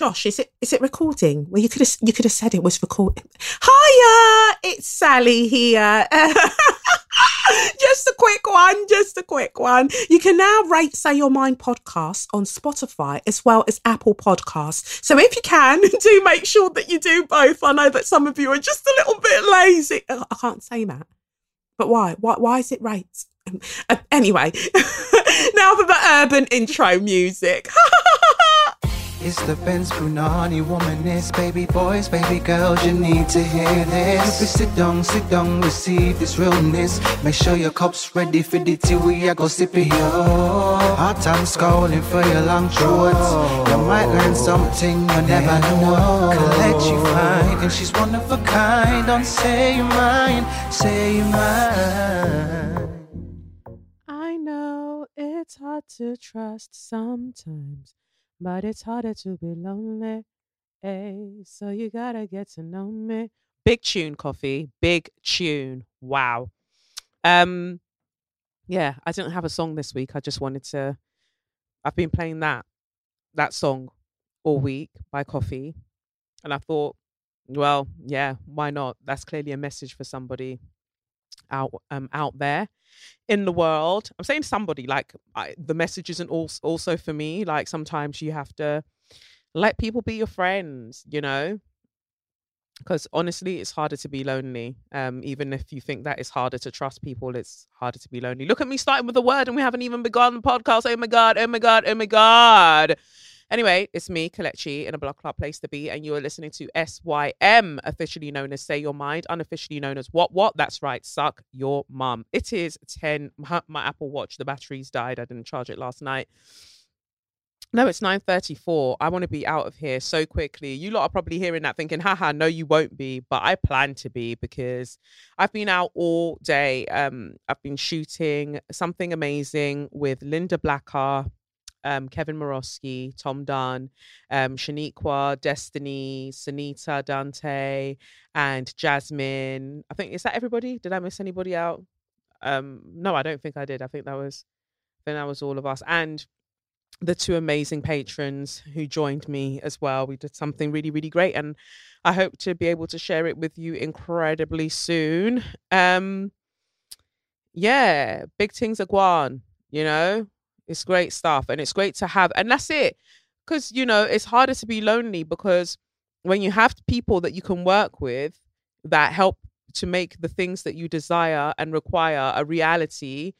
Josh, is it is it recording? Well, you could have you could have said it was recording. Hiya, it's Sally here. just a quick one, just a quick one. You can now rate Say Your Mind podcast on Spotify as well as Apple Podcasts. So if you can, do make sure that you do both. I know that some of you are just a little bit lazy. I can't say that. But why? Why, why is it rates? Uh, anyway, now for the urban intro music. It's the Benz Brunani womanist, baby boys, baby girls, you need to hear this. If sit down, sit down, receive this realness. Make sure your cup's ready for the tea, we are go sip it here. Hard time scrolling for your long shorts. You might learn something you never know. Collect you find, and she's one of a kind. Don't say you mine, say you mine. I know it's hard to trust sometimes, but it's harder to be lonely. Hey, so you gotta get to know me. Big tune, coffee. Big tune. Wow. Um, yeah, I didn't have a song this week. I just wanted to. I've been playing that that song all week by Koffee, and I thought, well, yeah, why not? That's clearly a message for somebody out um out there in the world. I'm saying somebody like I, the message isn't also also for me. Like sometimes you have to let people be your friends, you know. Because honestly, it's harder to be lonely. Um, even if you think that it's harder to trust people, it's harder to be lonely. Look at me starting with a word, and we haven't even begun the podcast. Oh my god! Oh my god! Oh my god! Anyway, it's me, Kelechi, in a block club place to be, and you are listening to SYM, officially known as Say Your Mind, unofficially known as What What? That's right, suck your mum. It is 10. My, my Apple Watch, the batteries died. I didn't charge it last night. No, it's 9.34. I want to be out of here so quickly. You lot are probably hearing that thinking, haha, no, you won't be. But I plan to be because I've been out all day. Um, I've been shooting something amazing with Linda Blacker, um, Kevin Morosky, Tom Dunn, um, Shaniqua, Destiny, Sunita Dante, and Jasmine. I think is that everybody? Did I miss anybody out? Um, no, I don't think I did. I think that was I think that was all of us. And the two amazing patrons who joined me as well. We did something really, really great. And I hope to be able to share it with you incredibly soon. Um yeah, big things are gone, you know? It's great stuff and it's great to have. And that's it. Because, you know, it's harder to be lonely because when you have people that you can work with that help to make the things that you desire and require a reality,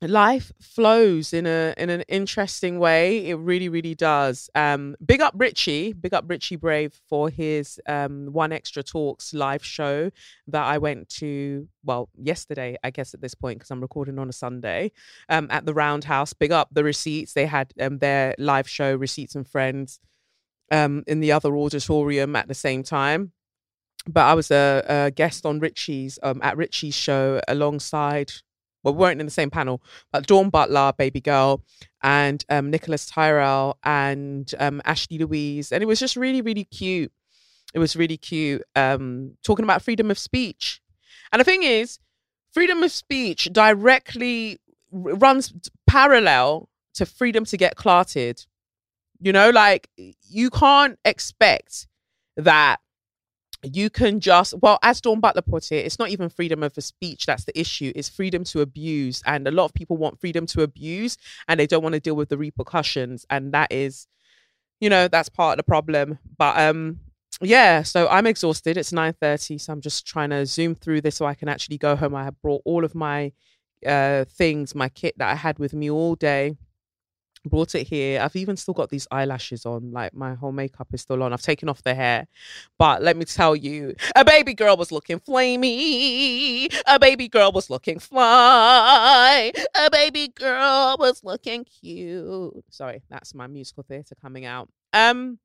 life flows in a in an interesting way. It really really does. Um big up richie big up richie brave for his um one extra talks live show that i went to well yesterday i guess at this point because i'm recording on a sunday um at the roundhouse. Big up the receipts. They had um their live show receipts and friends um in the other auditorium at the same time. But i was a, a guest on richie's um at richie's show alongside well, we weren't in the same panel, but Dawn Butler, Baby Girl, and um, Nicholas Tyrell and um, Ashley Louise. And it was just really, really cute. It was really cute um, talking about freedom of speech. And the thing is, freedom of speech directly r- runs parallel to freedom to get clarted. You know, like you can't expect that you can just well as dawn butler put it it's not even freedom of speech that's the issue. It's freedom to abuse. And a lot of people want freedom to abuse and they don't want to deal with the repercussions. And that is you know that's part of the problem. But um yeah so i'm exhausted. It's 9.30 so i'm just trying to zoom through this so i can actually go home. I have brought all of my uh things my kit that i had with me all day brought it here. I've even still got these eyelashes on, like my whole makeup is still on. I've taken off the hair. But let me tell you, a baby girl was looking flamey. A baby girl was looking fly. A baby girl was looking cute. Sorry, that's my musical theatre coming out. Um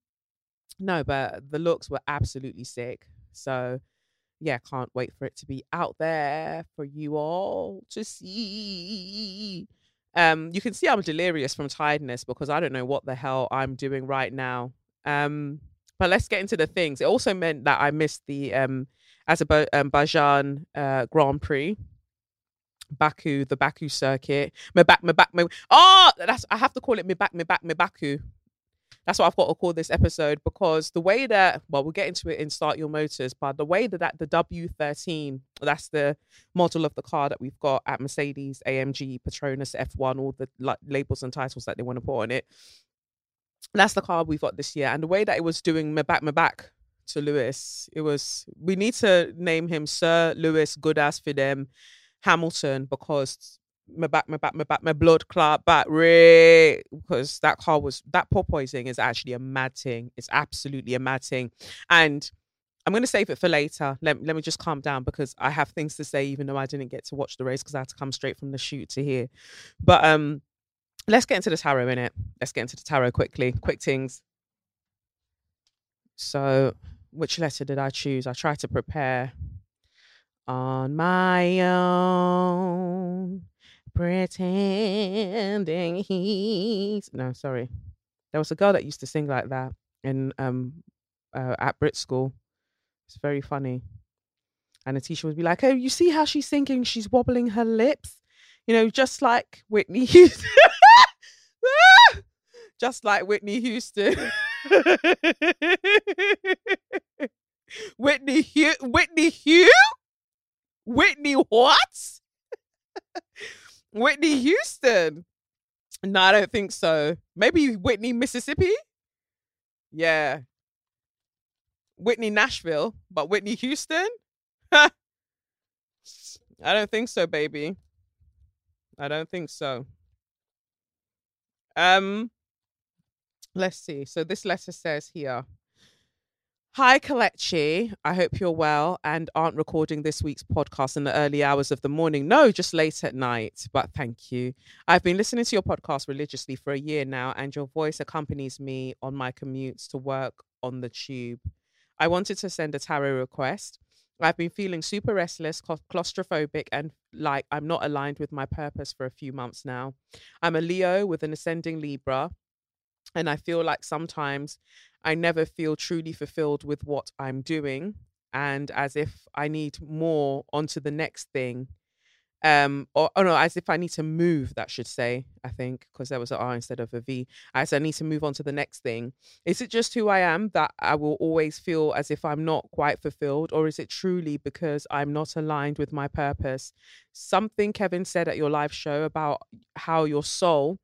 no, but the looks were absolutely sick. So yeah, can't wait for it to be out there for you all to see. Um, you can see I'm delirious from tiredness because I don't know what the hell I'm doing right now. Um, but let's get into the things. It also meant that I missed the um, Azerbaijan uh, Grand Prix, Baku, the Baku circuit. Me back, me back, me. Oh, that's I have to call it me back, me back, me Baku. That's what I've got to call this episode because the way that well, we'll get into it in Start Your Motors, but the way that, that the W13, that's the model of the car that we've got at Mercedes, AMG, Petronas, F1, all the like, labels and titles that they want to put on it. That's the car we've got this year, and the way that it was doing my back, my back to Lewis, it was. We need to name him Sir Lewis Goodass them Hamilton because my back, my back, my back, my blood clot back, Ray, because that car was that porpoising is actually a mad thing. It's absolutely a mad thing, and I'm gonna save it for later. Let let me just calm down because I have things to say, even though I didn't get to watch the race because I had to come straight from the shoot to here. But um, let's get into the tarot in it. Let's get into the tarot quickly. Quick things. So, which letter did I choose? I tried to prepare on my own pretending he's no sorry. There was a girl that used to sing like that in um uh, at Brit school. It's very funny. And the teacher would be like oh you see how she's singing? She's wobbling her lips. You know just like Whitney Houston just like Whitney Houston. Whitney Hugh Whitney Hugh Whitney what Whitney Houston. No, I don't think so. Maybe Whitney, Mississippi. Yeah. Whitney, Nashville, but Whitney Houston? I don't think so, baby. I don't think so. Um, let's see. So this letter says here. Hi, Kelechi. I hope you're well and aren't recording this week's podcast in the early hours of the morning. No, just late at night, but thank you. I've been listening to your podcast religiously for a year now, and your voice accompanies me on my commutes to work on the tube. I wanted to send a tarot request. I've been feeling super restless, claustrophobic, and like I'm not aligned with my purpose for a few months now. I'm a Leo with an ascending Libra, and I feel like sometimes I never feel truly fulfilled with what I'm doing and as if I need more onto the next thing. Um, or oh no, as if I need to move, that should say, I think, because there was an R instead of a V. As I need to move on to the next thing. Is it just who I am that I will always feel as if I'm not quite fulfilled, or is it truly because I'm not aligned with my purpose? Something Kevin said at your live show about how your soul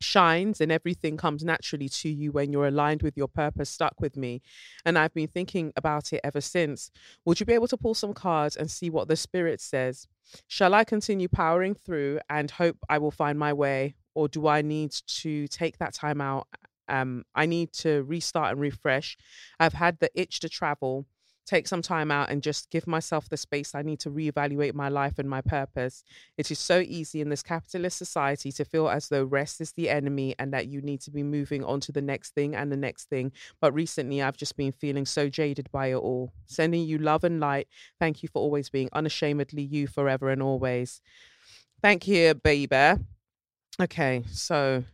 shines and everything comes naturally to you when you're aligned with your purpose stuck with me. And i've been thinking about it ever since. Would you be able to pull some cards and see what the spirit says? Shall i continue powering through and hope i will find my way? Or do i need to take that time out? Um i need to restart and refresh. I've had the itch to travel take some time out and just give myself the space I need to reevaluate my life and my purpose. It is so easy in this capitalist society to feel as though rest is the enemy and that you need to be moving on to the next thing and the next thing. But recently, I've just been feeling so jaded by it all. Sending you love and light. Thank you for always being unashamedly you forever and always. Thank you, baby. Okay, so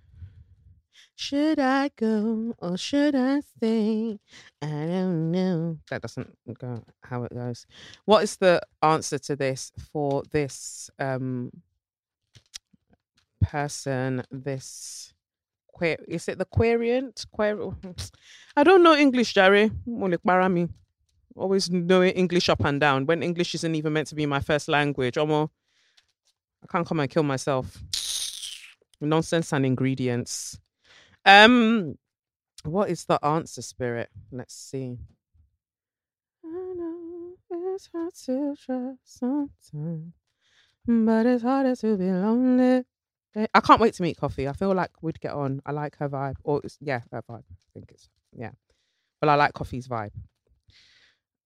should I go or should I stay? I don't know. That doesn't go how it goes. What is the answer to this for this um person? This queer is it the querient? Queer I don't know English, Jerry. Always knowing English up and down when English isn't even meant to be my first language. Almost I can't come and kill myself. Nonsense and ingredients. Um, what is the answer, Spirit? Let's see. I know it's hard to trust sometimes, but it's harder to be lonely. Eh, I can't wait to meet Koffee. I feel like we'd get on. I like her vibe. Or yeah, her vibe. I think it's yeah. Well, I like Koffee's vibe.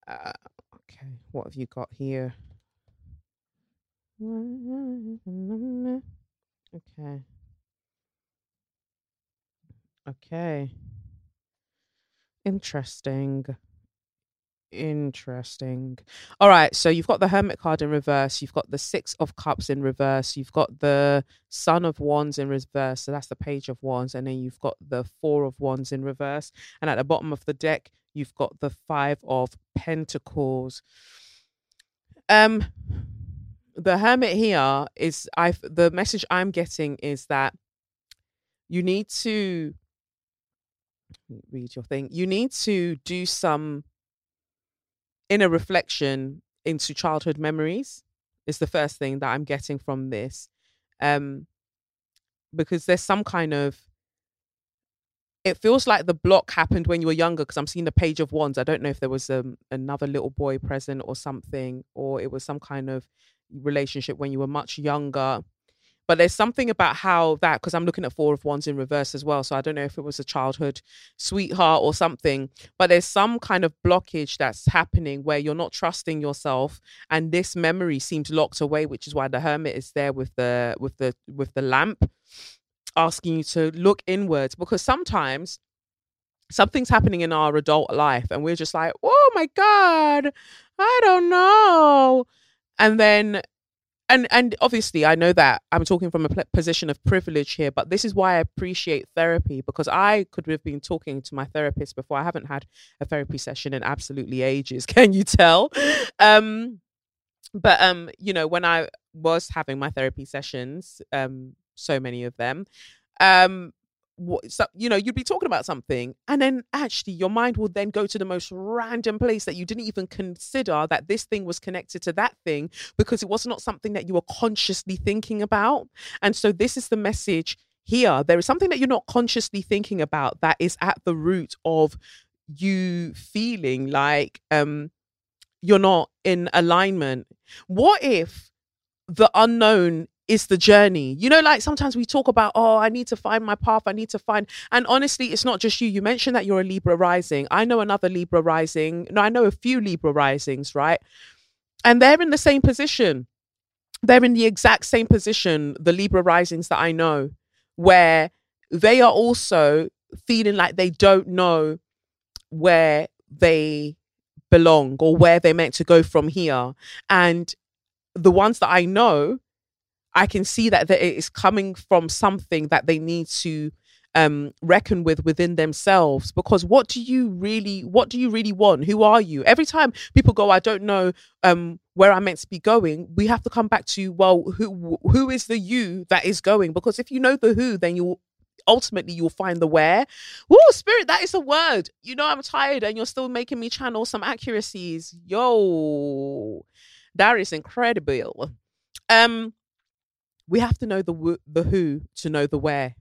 Uh, okay, what have you got here? Okay. Okay. Interesting. Interesting. All right. So you've got the Hermit card in reverse. You've got the Six of Cups in reverse. You've got the Son of Wands in reverse. So that's the Page of Wands. And then you've got the Four of Wands in reverse. And at the bottom of the deck, you've got the Five of Pentacles. Um, the Hermit here is I. The message I'm getting is that you need to read your thing. You need to do some inner reflection into childhood memories. Is the first thing that I'm getting from this, um, because there's some kind of. It feels like the block happened when you were younger because I'm seeing the page of wands. I don't know if there was um, another little boy present or something, or it was some kind of relationship when you were much younger but there's something about how that, because I'm looking at Four of Wands in reverse as well. So I don't know if it was a childhood sweetheart or something, but there's some kind of blockage that's happening where you're not trusting yourself. And this memory seems locked away, which is why the hermit is there with the with the with the lamp, asking you to look inwards. Because sometimes something's happening in our adult life and we're just like, oh my God, I don't know. And then and and obviously i know that i'm talking from a position of privilege here but this is why i appreciate therapy because i could have been talking to my therapist before. I haven't had a therapy session in absolutely ages can you tell? Um but um you know when i was having my therapy sessions um so many of them um what, so, you know, you'd be talking about something, and then actually your mind will then go to the most random place that you didn't even consider that this thing was connected to that thing because it was not something that you were consciously thinking about. And so, this is the message here. There is something that you're not consciously thinking about that is at the root of you feeling like um, you're not in alignment. What if the unknown is the journey. You know, like sometimes we talk about, oh, I need to find my path. I need to find. And honestly, it's not just you. You mentioned that you're a Libra rising. I know another Libra rising. No, I know a few Libra risings, right? And they're in the same position. They're in the exact same position, the Libra risings that I know, where they are also feeling like they don't know where they belong or where they're meant to go from here. And the ones that I know I can see that, that it is coming from something that they need to um, reckon with within themselves. Because what do you really, what do you really want? Who are you? Every time people go, I don't know um, where I'm meant to be going. We have to come back to, well, who who is the you that is going? Because if you know the who, then you'll ultimately you'll find the where. Whoa, spirit, that is a word. You know, I'm tired and you're still making me channel some accuracies. Yo, that is incredible. Um, we have to know the the who to know the where,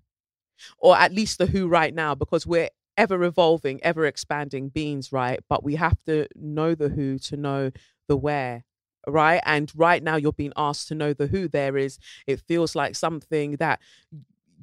or at least the who right now, because we're ever evolving, ever expanding beings, right? But we have to know the who to know the where right? And right now you're being asked to know the who. There is it feels like something that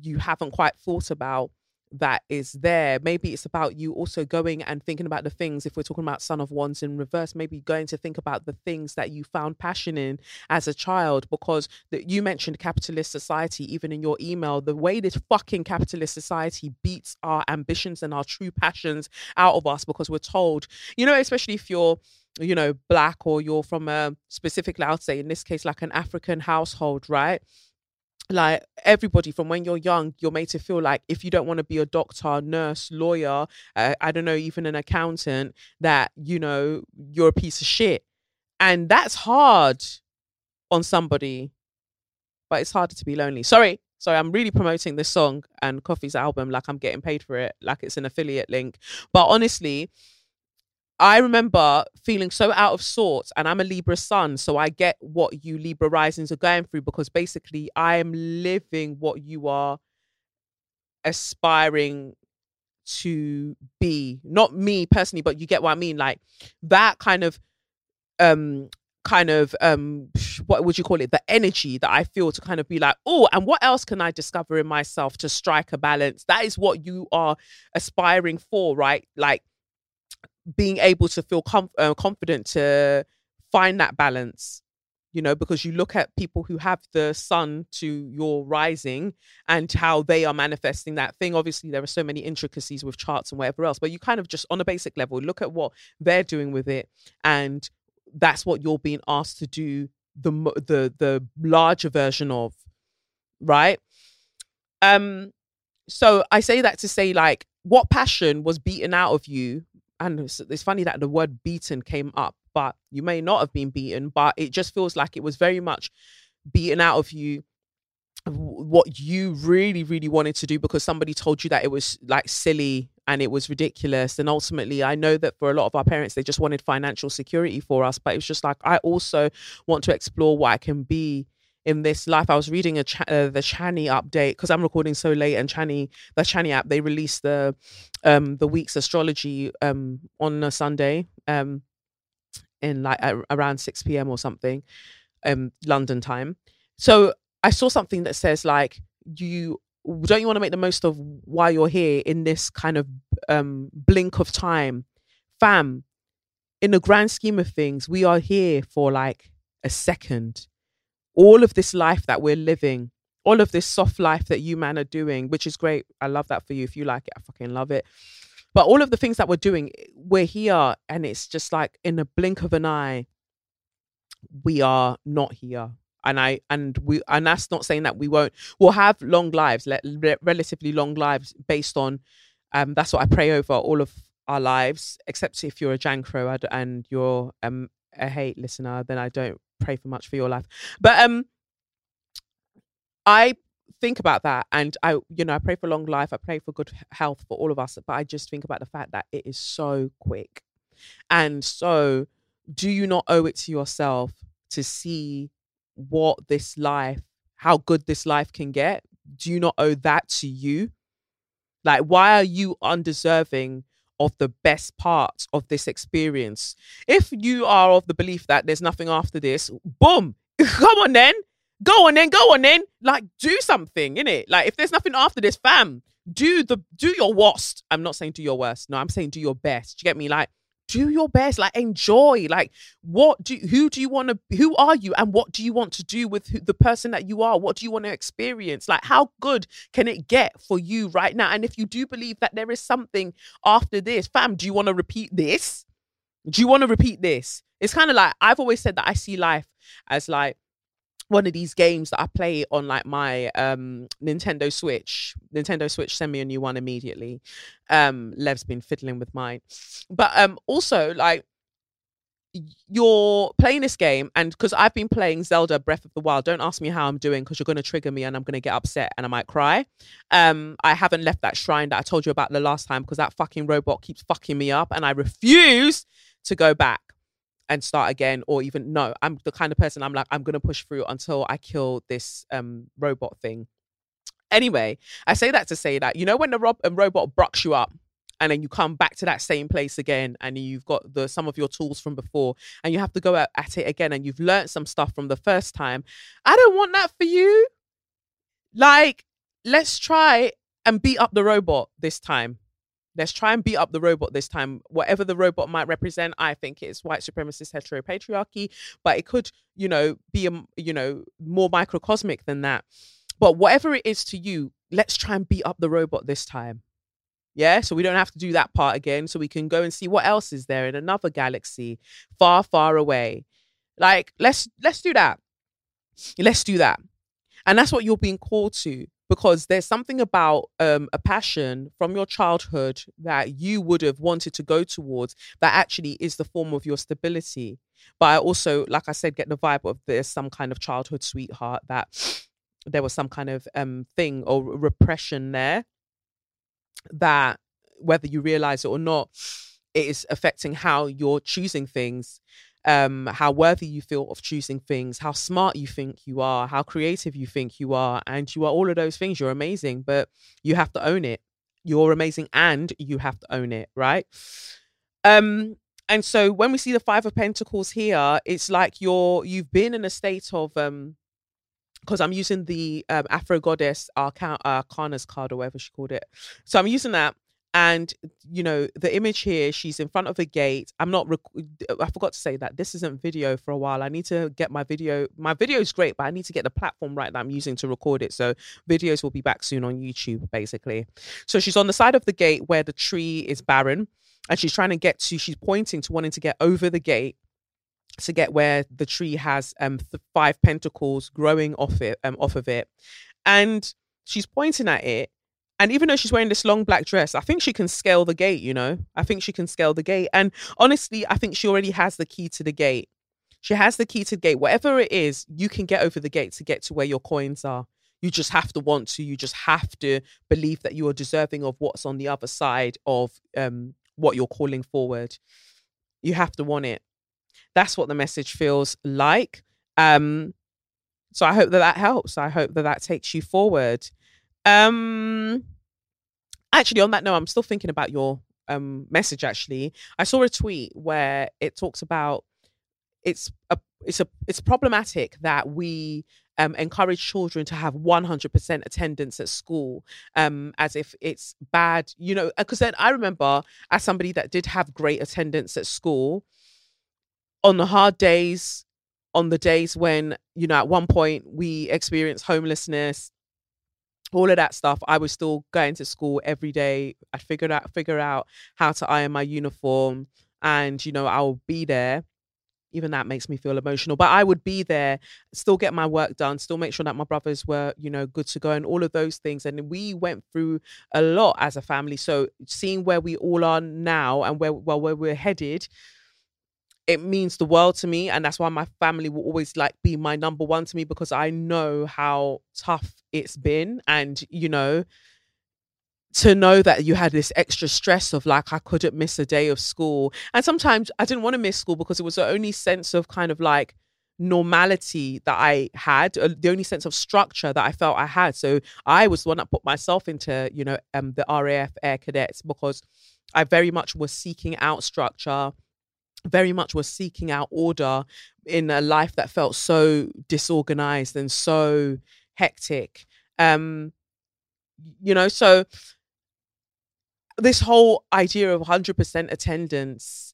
you haven't quite thought about that is there. Maybe it's about you also going and thinking about the things, if we're talking about Son of Wands in reverse, maybe going to think about the things that you found passion in as a child, because the, you mentioned capitalist society, even in your email, the way this fucking capitalist society beats our ambitions and our true passions out of us because we're told, you know, especially if you're you know, black or you're from a specifically, I would say in this case, like an African household, right? Like everybody from when you're young you're made to feel like if you don't want to be a doctor nurse lawyer uh, i don't know even an accountant that you know you're a piece of shit. And that's hard on somebody but it's harder to be lonely. Sorry sorry i'm really promoting this song and Koffee's album like i'm getting paid for it like it's an affiliate link. But honestly I remember feeling so out of sorts, and I'm a Libra sun, so I get what you Libra risings are going through because basically I am living what you are aspiring to be. Not me personally, but you get what I mean. Like that kind of um kind of um what would you call it the energy that i feel to kind of be like oh and what else can i discover in myself to strike a balance that is what you are aspiring for right like being able to feel uh, confident to find that balance you know because you look at people who have the sun to your rising and how they are manifesting that thing. Obviously there are so many intricacies with charts and whatever else but you kind of just on a basic level look at what they're doing with it and that's what you're being asked to do the the the larger version of right? Um so i say that to say like what passion was beaten out of you and it's, it's funny that the word beaten came up, but you may not have been beaten, but it just feels like it was very much beaten out of you what you really really wanted to do because somebody told you that it was like silly and it was ridiculous. And ultimately, I know that for a lot of our parents, they just wanted financial security for us. But it was just like, I also want to explore what I can be in this life. I was reading a uh, the Chani update because I'm recording so late, and Chani, the Chani app, they released the um the week's astrology um on a Sunday um in like around six p.m. or something um London time. So I saw something that says like you don't you want to make the most of why you're here in this kind of um blink of time, fam. In the grand scheme of things, we are here for like a second all of this life that we're living, all of this soft life that you man are doing, which is great. I love that for you. If you like it, I fucking love it. But all of the things that we're doing, we're here and it's just like in a blink of an eye, we are not here. And I and we and that's not saying that we won't. We'll have long lives, le- re- relatively long lives, based on. Um, that's what I pray over all of our lives, except if you're a Jankro and- and you're um a hate listener, then I don't pray for much for your life. But um, I think about that, and I, you know, I pray for long life. I pray for good health for all of us. But I just think about the fact that it is so quick, and so do you not owe it to yourself to see what this life, how good this life can get? Do you not owe that to you? Like, why are you undeserving of the best parts of this experience? If you are of the belief that there's nothing after this, boom, come on then. Go on then, go on then. Like, do something, in it. Like, if there's nothing after this, fam, do the do your worst. I'm not saying do your worst. No, I'm saying do your best. Do you get me? Like, do your best. Like, enjoy. Like, what do who do you want to who are you and what do you want to do with who, the person that you are? What do you want to experience? Like, how good can it get for you right now? And if you do believe that there is something after this, fam, do you want to repeat this? Do you want to repeat this? It's kind of like I've always said that I see life as like one of these games that I play on like my um Nintendo Switch. Nintendo Switch send me a new one immediately. Um Lev's been fiddling with mine. But um also like you're playing this game and because I've been playing Zelda Breath of the Wild, don't ask me how I'm doing because you're going to trigger me and I'm going to get upset and I might cry. Um, I haven't left that shrine that I told you about the last time because that fucking robot keeps fucking me up and I refuse to go back and start again or even no i'm the kind of person i'm like i'm gonna push through until i kill this um robot thing. Anyway i say that to say that you know when the rob- um, robot brucks you up and then you come back to that same place again and you've got the some of your tools from before and you have to go at, at it again and you've learned some stuff from the first time i don't want that for you. Like let's try and beat up the robot this time Let's try and beat up the robot this time. Whatever the robot might represent, I think it's white supremacist heteropatriarchy, but it could, you know, be a, you know, more microcosmic than that. But whatever it is to you, let's try and beat up the robot this time. Yeah, so we don't have to do that part again. So we can go and see what else is there in another galaxy, far, far away. Like, let's let's do that. Let's do that. And that's what you're being called to because there's something about um, a passion from your childhood that you would have wanted to go towards that actually is the form of your stability. But I also, like I said, get the vibe of there's some kind of childhood sweetheart that there was some kind of um, thing or repression there that whether you realize it or not, it is affecting how you're choosing things um, how worthy you feel of choosing things, how smart you think you are, how creative you think you are, and you are all of those things. You're amazing, but you have to own it. You're amazing, and you have to own it, right? Um, and so when we see the Five of Pentacles here, it's like you're you've been in a state of um, because I'm using the um, Afro Goddess Arca- Arcana's card or whatever she called it. So I'm using that and you know the image here she's in front of a gate. I'm not rec- i forgot to say that. This isn't video for a while. I need to get my video my video is great but i need to get the platform right that i'm using to record it. So videos will be back soon on youtube basically. So she's on the side of the gate where the tree is barren and she's trying to get to she's pointing to wanting to get over the gate to get where the tree has um the five pentacles growing off it um off of it. And she's pointing at it and even though she's wearing this long black dress, I think she can scale the gate, you know? I think she can scale the gate. And honestly, I think she already has the key to the gate. She has the key to the gate. Whatever it is, you can get over the gate to get to where your coins are. You just have to want to. You just have to believe that you are deserving of what's on the other side of um, what you're calling forward. You have to want it. That's what the message feels like. Um, so I hope that that helps. I hope that that takes you forward. Um, actually, on that note, I'm still thinking about your um message. Actually, I saw a tweet where it talks about it's a it's a it's problematic that we um, encourage children to have 100% attendance at school um, as if it's bad, you know, because then I remember as somebody that did have great attendance at school on the hard days, on the days when, you know, at one point we experienced homelessness, all of that stuff, I was still going to school every day. I figured out figure out how to iron my uniform and, you know, I'll be there even that makes me feel emotional but i would be there still get my work done still make sure that my brothers were you know good to go and all of those things and we went through a lot as a family so seeing where we all are now and where well where we're headed it means the world to me and that's why my family will always like be my number one to me because i know how tough it's been and you know to know that you had this extra stress of like I couldn't miss a day of school. And sometimes I didn't want to miss school because it was the only sense of kind of like normality that I had, uh, the only sense of structure that I felt I had. So I was the one that put myself into, you know, um, the RAF Air Cadets because I very much was seeking out structure, very much was seeking out order in a life that felt so disorganized and so hectic. Um, you know, so this whole idea of 100% attendance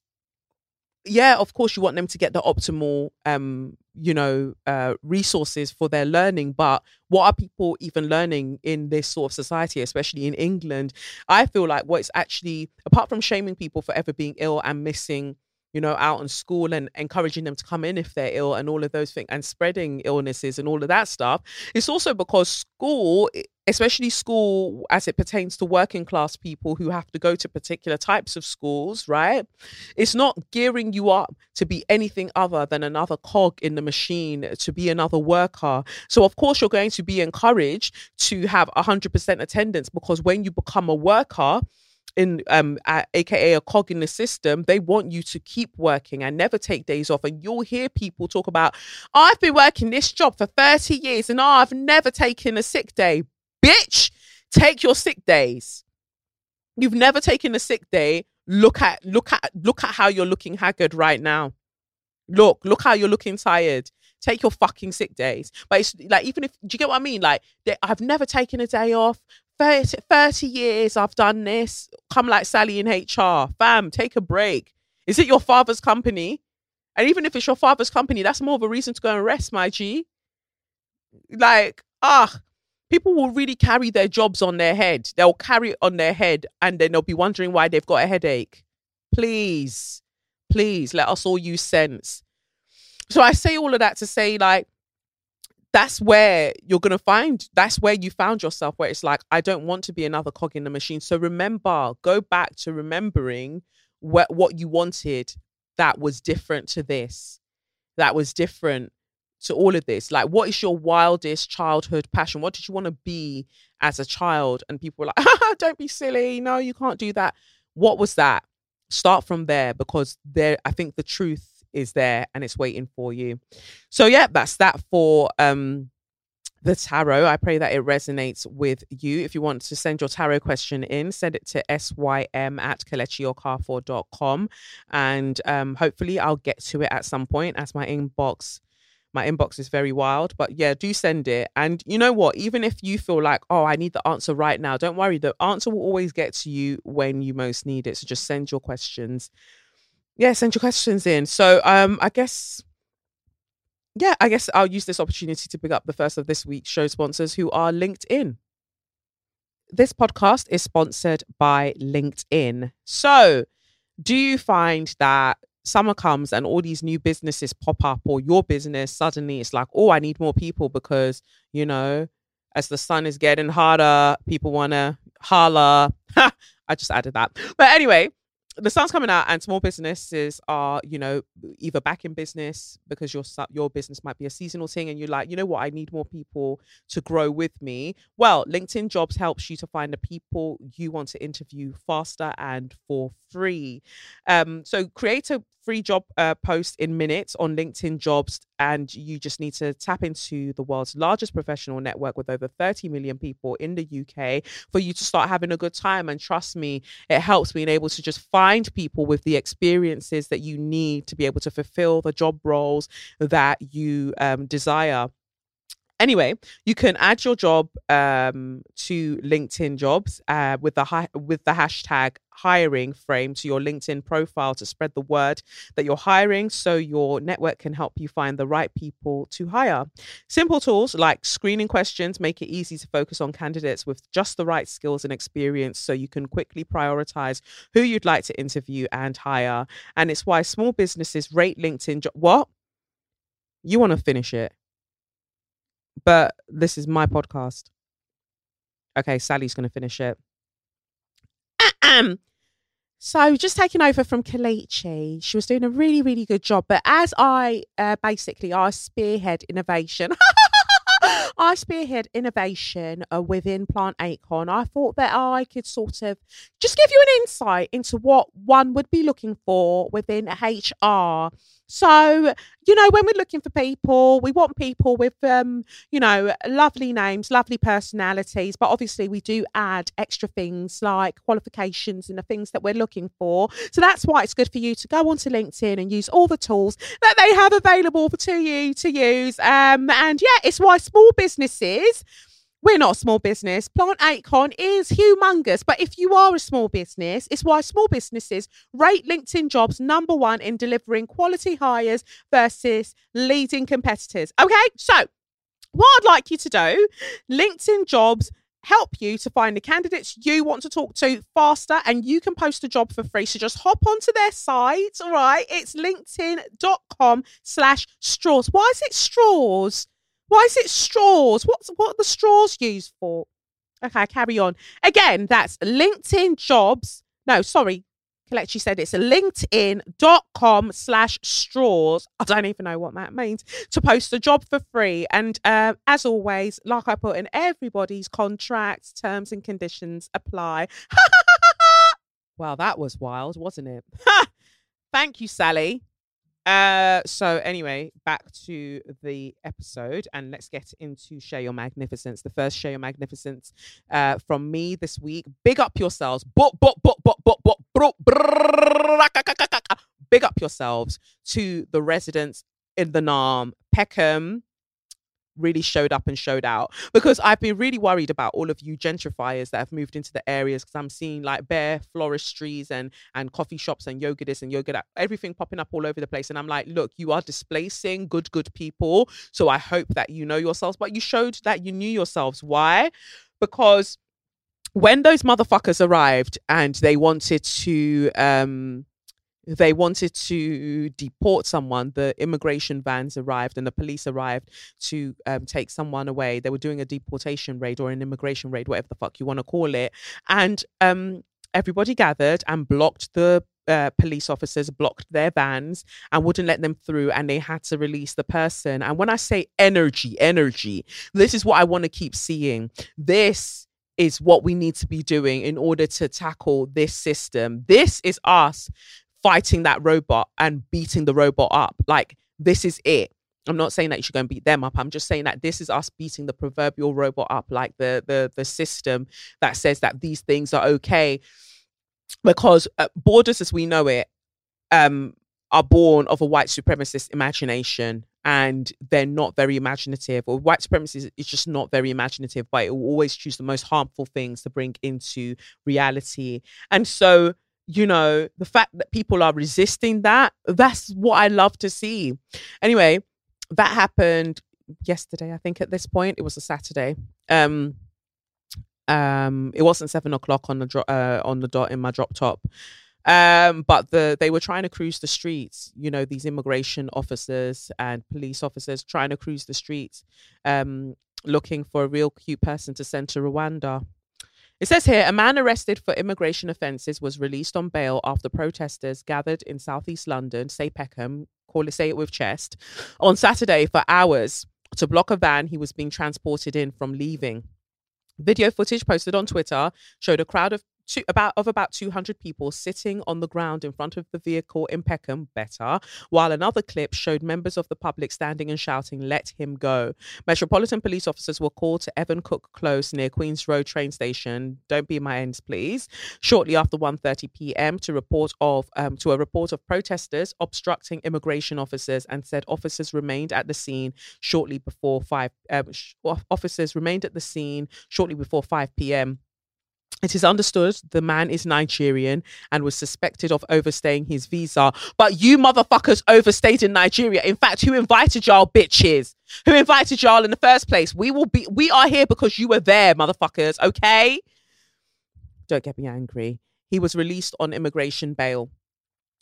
yeah of course you want them to get the optimal um you know uh resources for their learning but what are people even learning in this sort of society especially in england i feel like what's actually apart from shaming people for ever being ill and missing you know, out in school and encouraging them to come in if they're ill and all of those things and spreading illnesses and all of that stuff. It's also because school, especially school as it pertains to working class people who have to go to particular types of schools, right? It's not gearing you up to be anything other than another cog in the machine, uh, to be another worker. So, of course, you're going to be encouraged to have 100% attendance because when you become a worker, in um uh, aka a cog in the system they want you to keep working and never take days off. And you'll hear people talk about i've been working this job for 30 years and oh, i've never taken a sick day. Bitch take your sick days. You've never taken a sick day. Look at look at look at how you're looking haggard right now. Look look how you're looking tired. Take your fucking sick days. But it's like even if do you get what i mean? Like they, i've never taken a day off 30, 30 years I've done this. Come like Sally in HR. Fam, take a break. Is it your father's company? And even if it's your father's company, that's more of a reason to go and rest, my G. Like, ah, people will really carry their jobs on their head. They'll carry it on their head and then they'll be wondering why they've got a headache. Please, please let us all use sense. So I say all of that to say, like, that's where you're going to find that's where you found yourself where it's like i don't want to be another cog in the machine. So remember go back to remembering what what you wanted that was different to this that was different to all of this. Like what is your wildest childhood passion? What did you want to be as a child? And people were like ah, don't be silly. No you can't do that. What was that? Start from there because there i think the truth is there and it's waiting for you. So yeah, that's that for um the tarot. I pray that it resonates with you. If you want to send your tarot question in, send it to sym at kelechiokafor.com. And um, hopefully I'll get to it at some point as my inbox. My inbox is very wild, but yeah, do send it. And you know what? Even if you feel like, oh, I need the answer right now, don't worry. The answer will always get to you when you most need it. So just send your questions yeah, send your questions in. So um, I guess yeah, I guess I'll use this opportunity to pick up the first of this week's show sponsors who are LinkedIn. This podcast is sponsored by LinkedIn. So, do you find that summer comes and all these new businesses pop up, or your business suddenly it's like, oh, I need more people because, you know, as the sun is getting harder, people want to holla. I just added that. But anyway, the sun's coming out and small businesses are you know either back in business because your your business might be a seasonal thing and you're like you know what? I need more people to grow with me. Well linkedin jobs helps you to find the people you want to interview faster and for free. Um, so create a free job uh, post in minutes on linkedin jobs and you just need to tap into the world's largest professional network with over 30 million people in the uk for you to start having a good time. And trust me it helps being able to just find people with the experiences that you need to be able to fulfill the job roles that you um, desire. Anyway you can add your job um, to linkedin jobs uh, with the hi- with the hashtag hiring frame to your linkedin profile to spread the word that you're hiring so your network can help you find the right people to hire. Simple tools like screening questions make it easy to focus on candidates with just the right skills and experience so you can quickly prioritize who you'd like to interview and hire. And it's why small businesses rate linkedin jo- what? You want to finish it. But this is my podcast. Okay, Sally's going to finish it. So, just taking over from Kelechi, she was doing a really, really good job. But as I uh, basically, I spearhead innovation. I spearhead innovation uh, within Plant Acorn. I thought that I could sort of just give you an insight into what one would be looking for within HR. So, you know, when we're looking for people, we want people with, um, you know, lovely names, lovely personalities, but obviously we do add extra things like qualifications and the things that we're looking for. So that's why it's good for you to go onto LinkedIn and use all the tools that they have available for to you to use. Um, and yeah, it's why small businesses we're not a small business. Plant Acorn is humongous. But if you are a small business, it's why small businesses rate LinkedIn jobs number one in delivering quality hires versus leading competitors. Okay, so what I'd like you to do, LinkedIn jobs help you to find the candidates you want to talk to faster and you can post a job for free so just hop onto their site all right it's linkedin.com slash straws why is it straws why is it straws? What's what are the straws used for? Okay, carry on. Again, that's LinkedIn jobs. No, sorry. Kelechi said it's linkedin.com slash straws. I don't even know what that means to post a job for free. And uh, as always, like I put in everybody's contracts, terms and conditions apply. well, that was wild, wasn't it? Thank you, Sally. Uh, so anyway, back to the episode, and let's get into share your magnificence. The first share your magnificence uh, from me this week. Big up yourselves. Big up yourselves to the residents in the Nam, Peckham. Really showed up and showed out. Because I've been really worried about all of you gentrifiers that have moved into the areas because I'm seeing like bare floristries and and coffee shops and yoga this and yoga that everything popping up all over the place. And I'm like look you are displacing good good people. So I hope that you know yourselves. But you showed that you knew yourselves. Why? Because when those motherfuckers arrived and they wanted to um they wanted to deport someone the immigration vans arrived and the police arrived to um, take someone away. They were doing a deportation raid or an immigration raid whatever the fuck you want to call it. And um, everybody gathered and blocked the uh, police officers blocked their vans and wouldn't let them through and they had to release the person. And when i say energy energy this is what i want to keep seeing. This is what we need to be doing in order to tackle this system. This is us fighting that robot and beating the robot up. Like this is it. I'm not saying that you should go and beat them up. I'm just saying that this is us beating the proverbial robot up, like the the the system that says that these things are okay. Because uh, borders as we know it um are born of a white supremacist imagination and they're not very imaginative. Or white supremacy is just not very imaginative but it will always choose the most harmful things to bring into reality. And so you know the fact that people are resisting that that's what i love to see. Anyway that happened yesterday i think at this point. It was a saturday. Um um it wasn't seven o'clock on the dro- uh, on the dot in my drop top. Um but the they were trying to cruise the streets you know these immigration officers and police officers trying to cruise the streets um looking for a real cute person to send to rwanda It says here a man arrested for immigration offences was released on bail after protesters gathered in southeast London, say Peckham, call it say it with chest, on Saturday for hours to block a van he was being transported in from leaving. Video footage posted on Twitter showed a crowd of two, about of about 200 people sitting on the ground in front of the vehicle in Peckham, better, while another clip showed members of the public standing and shouting, "Let him go." Metropolitan police officers were called to Evan Cook Close near Queens Road train station. Don't be my ends, please. Shortly after 1:30 p.m. to report of um, to a report of protesters obstructing immigration officers, and said officers remained at the scene shortly before five. Um, sh- officers remained at the scene shortly before 5 p.m. It is understood the man is Nigerian and was suspected of overstaying his visa. But you motherfuckers overstayed in Nigeria. In fact, who invited y'all bitches? Who invited y'all in the first place? We will be we are here because you were there, motherfuckers, okay? Don't get me angry. He was released on immigration bail.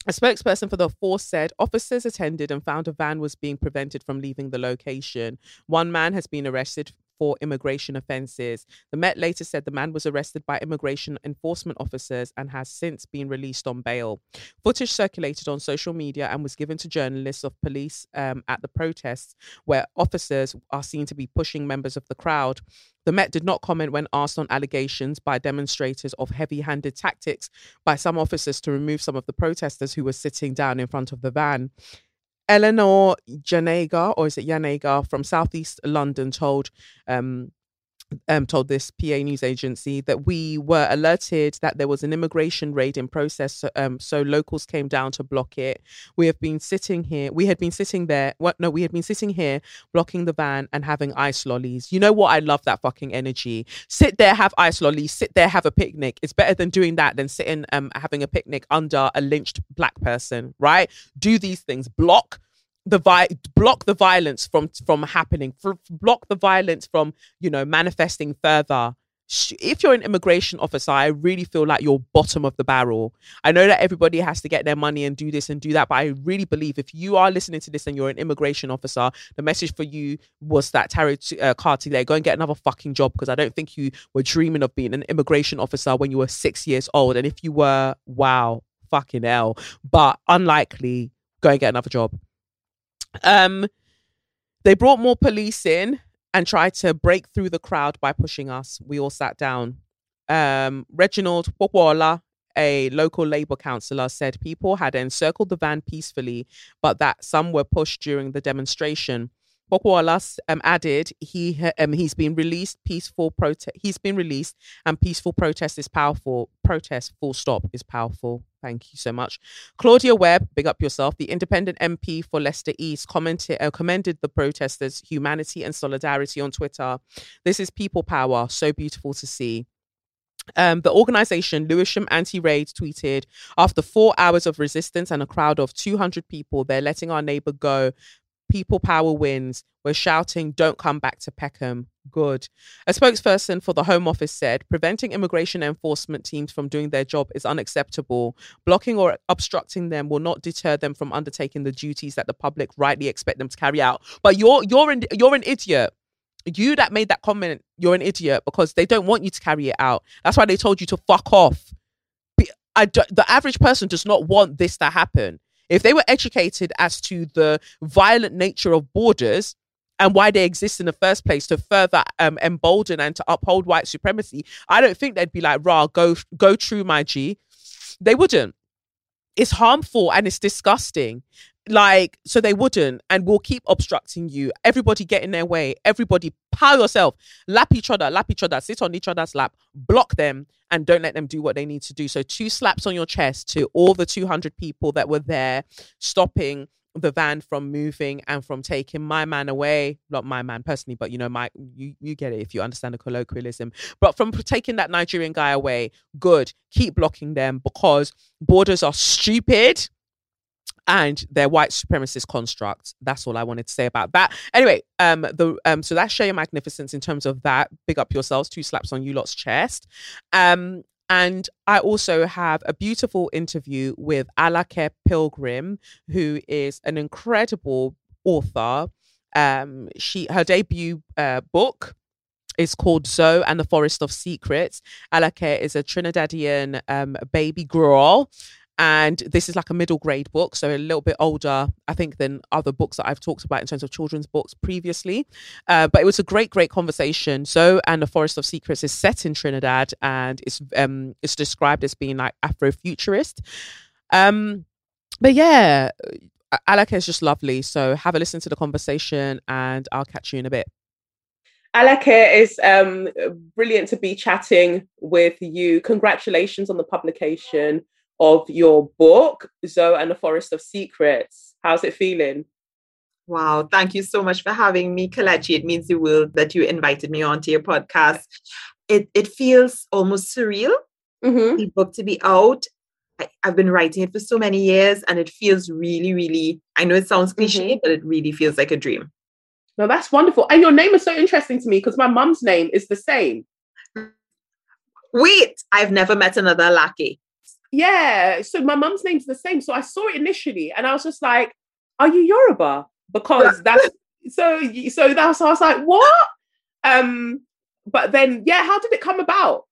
A spokesperson for the force said officers attended and found a van was being prevented from leaving the location. One man has been arrested for immigration offences. The Met later said the man was arrested by immigration enforcement officers and has since been released on bail. Footage circulated on social media and was given to journalists of police um, at the protests, where officers are seen to be pushing members of the crowd. The Met did not comment when asked on allegations by demonstrators of heavy handed tactics by some officers to remove some of the protesters who were sitting down in front of the van. Eleanor Janega, or is it Yanega from Southeast London, told um, um, told this PA news agency that we were alerted that there was an immigration raid in process. So, um, so locals came down to block it. We have been sitting here. We had been sitting there. What? No, we had been sitting here blocking the van and having ice lollies. You know what? I love that fucking energy. Sit there, have ice lollies. Sit there, have a picnic. It's better than doing that than sitting um having a picnic under a lynched black person. Right? Do these things. Block the vi- block the violence from from happening block the violence from you know manifesting further. If you're an immigration officer i really feel like you're bottom of the barrel. I know that everybody has to get their money and do this and do that but i really believe if you are listening to this and you're an immigration officer the message for you was that tarot uh, card today go and get another fucking job because i don't think you were dreaming of being an immigration officer when you were six years old. And if you were wow fucking hell. But unlikely go and get another job um, they brought more police in and tried to break through the crowd by pushing us. We all sat down. Um, Reginald Wakwala, a local Labour councillor, said people had encircled the van peacefully, but that some were pushed during the demonstration. Bokwalas um, added he um, he's been released peaceful protest he's been released and peaceful protest is powerful protest full stop is powerful. Thank you so much. Claudia Webbe big up yourself the independent MP for Leicester East commented uh, commended the protesters humanity and solidarity on Twitter. This is people power so beautiful to see. Um, the organization Lewisham Anti Raid tweeted After four hours of resistance and a crowd of 200 people, they're letting our neighbor go people power wins. We're shouting, don't come back to Peckham. Good. A spokesperson for the Home Office said preventing immigration enforcement teams from doing their job is unacceptable. Blocking or obstructing them will not deter them from undertaking the duties that the public rightly expect them to carry out. But you're you're an you're an idiot. You that made that comment, you're an idiot because they don't want you to carry it out. That's why they told you to fuck off. I, the average person does not want this to happen. If they were educated as to the violent nature of borders and why they exist in the first place to further um, embolden and to uphold white supremacy, I don't think they'd be like, rah, go, go true, my G. They wouldn't. It's harmful and it's disgusting like so they wouldn't and will keep obstructing you. Everybody get in their way. Everybody pile yourself. Lap each other lap each other sit on each other's lap block them and don't let them do what they need to do. So two slaps on your chest to all the 200 people that were there stopping the van from moving and from taking my man away. Not my man personally but you know my you, you get it if you understand the colloquialism. But from taking that nigerian guy away good. Keep blocking them because borders are stupid and their white supremacist construct. That's all I wanted to say about that. Anyway, um, the um, so that's Shea Magnificence in terms of that. Big up yourselves, two slaps on you lot's chest. Um, and I also have a beautiful interview with Alake Pilgrim, who is an incredible author. Um, she her debut uh, book is called Zoe and the Forest of Secrets. Alake is a Trinidadian um, baby girl and this is like a middle grade book so a little bit older i think than other books that i've talked about in terms of children's books previously. Uh, but it was a great great conversation. Zoe and the forest of secrets is set in trinidad and it's um it's described as being like afrofuturist. Um but yeah Alake is just lovely. So have a listen to the conversation and i'll catch you in a bit. Alake is um, brilliant to be chatting with you. Congratulations on the publication of your book, Zoe and the Forest of Secrets. How's it feeling? Wow, thank you so much for having me, Kelechi. It means the world that you invited me onto your podcast. It it feels almost surreal. Mm-hmm. The book to be out. I, have been writing it for so many years, and it feels really, really. I know it sounds cliche, mm-hmm. but it really feels like a dream. No, that's wonderful. And your name is so interesting to me because my mum's name is the same. Wait, I've never met another Alake. Yeah. So my mum's name's the same. So I saw it initially and I was just like, are you Yoruba? Because that's so so that's I was like, what? Um, but then yeah, how did it come about?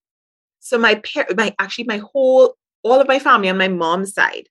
So my parent my actually my whole all of my family on my mom's side,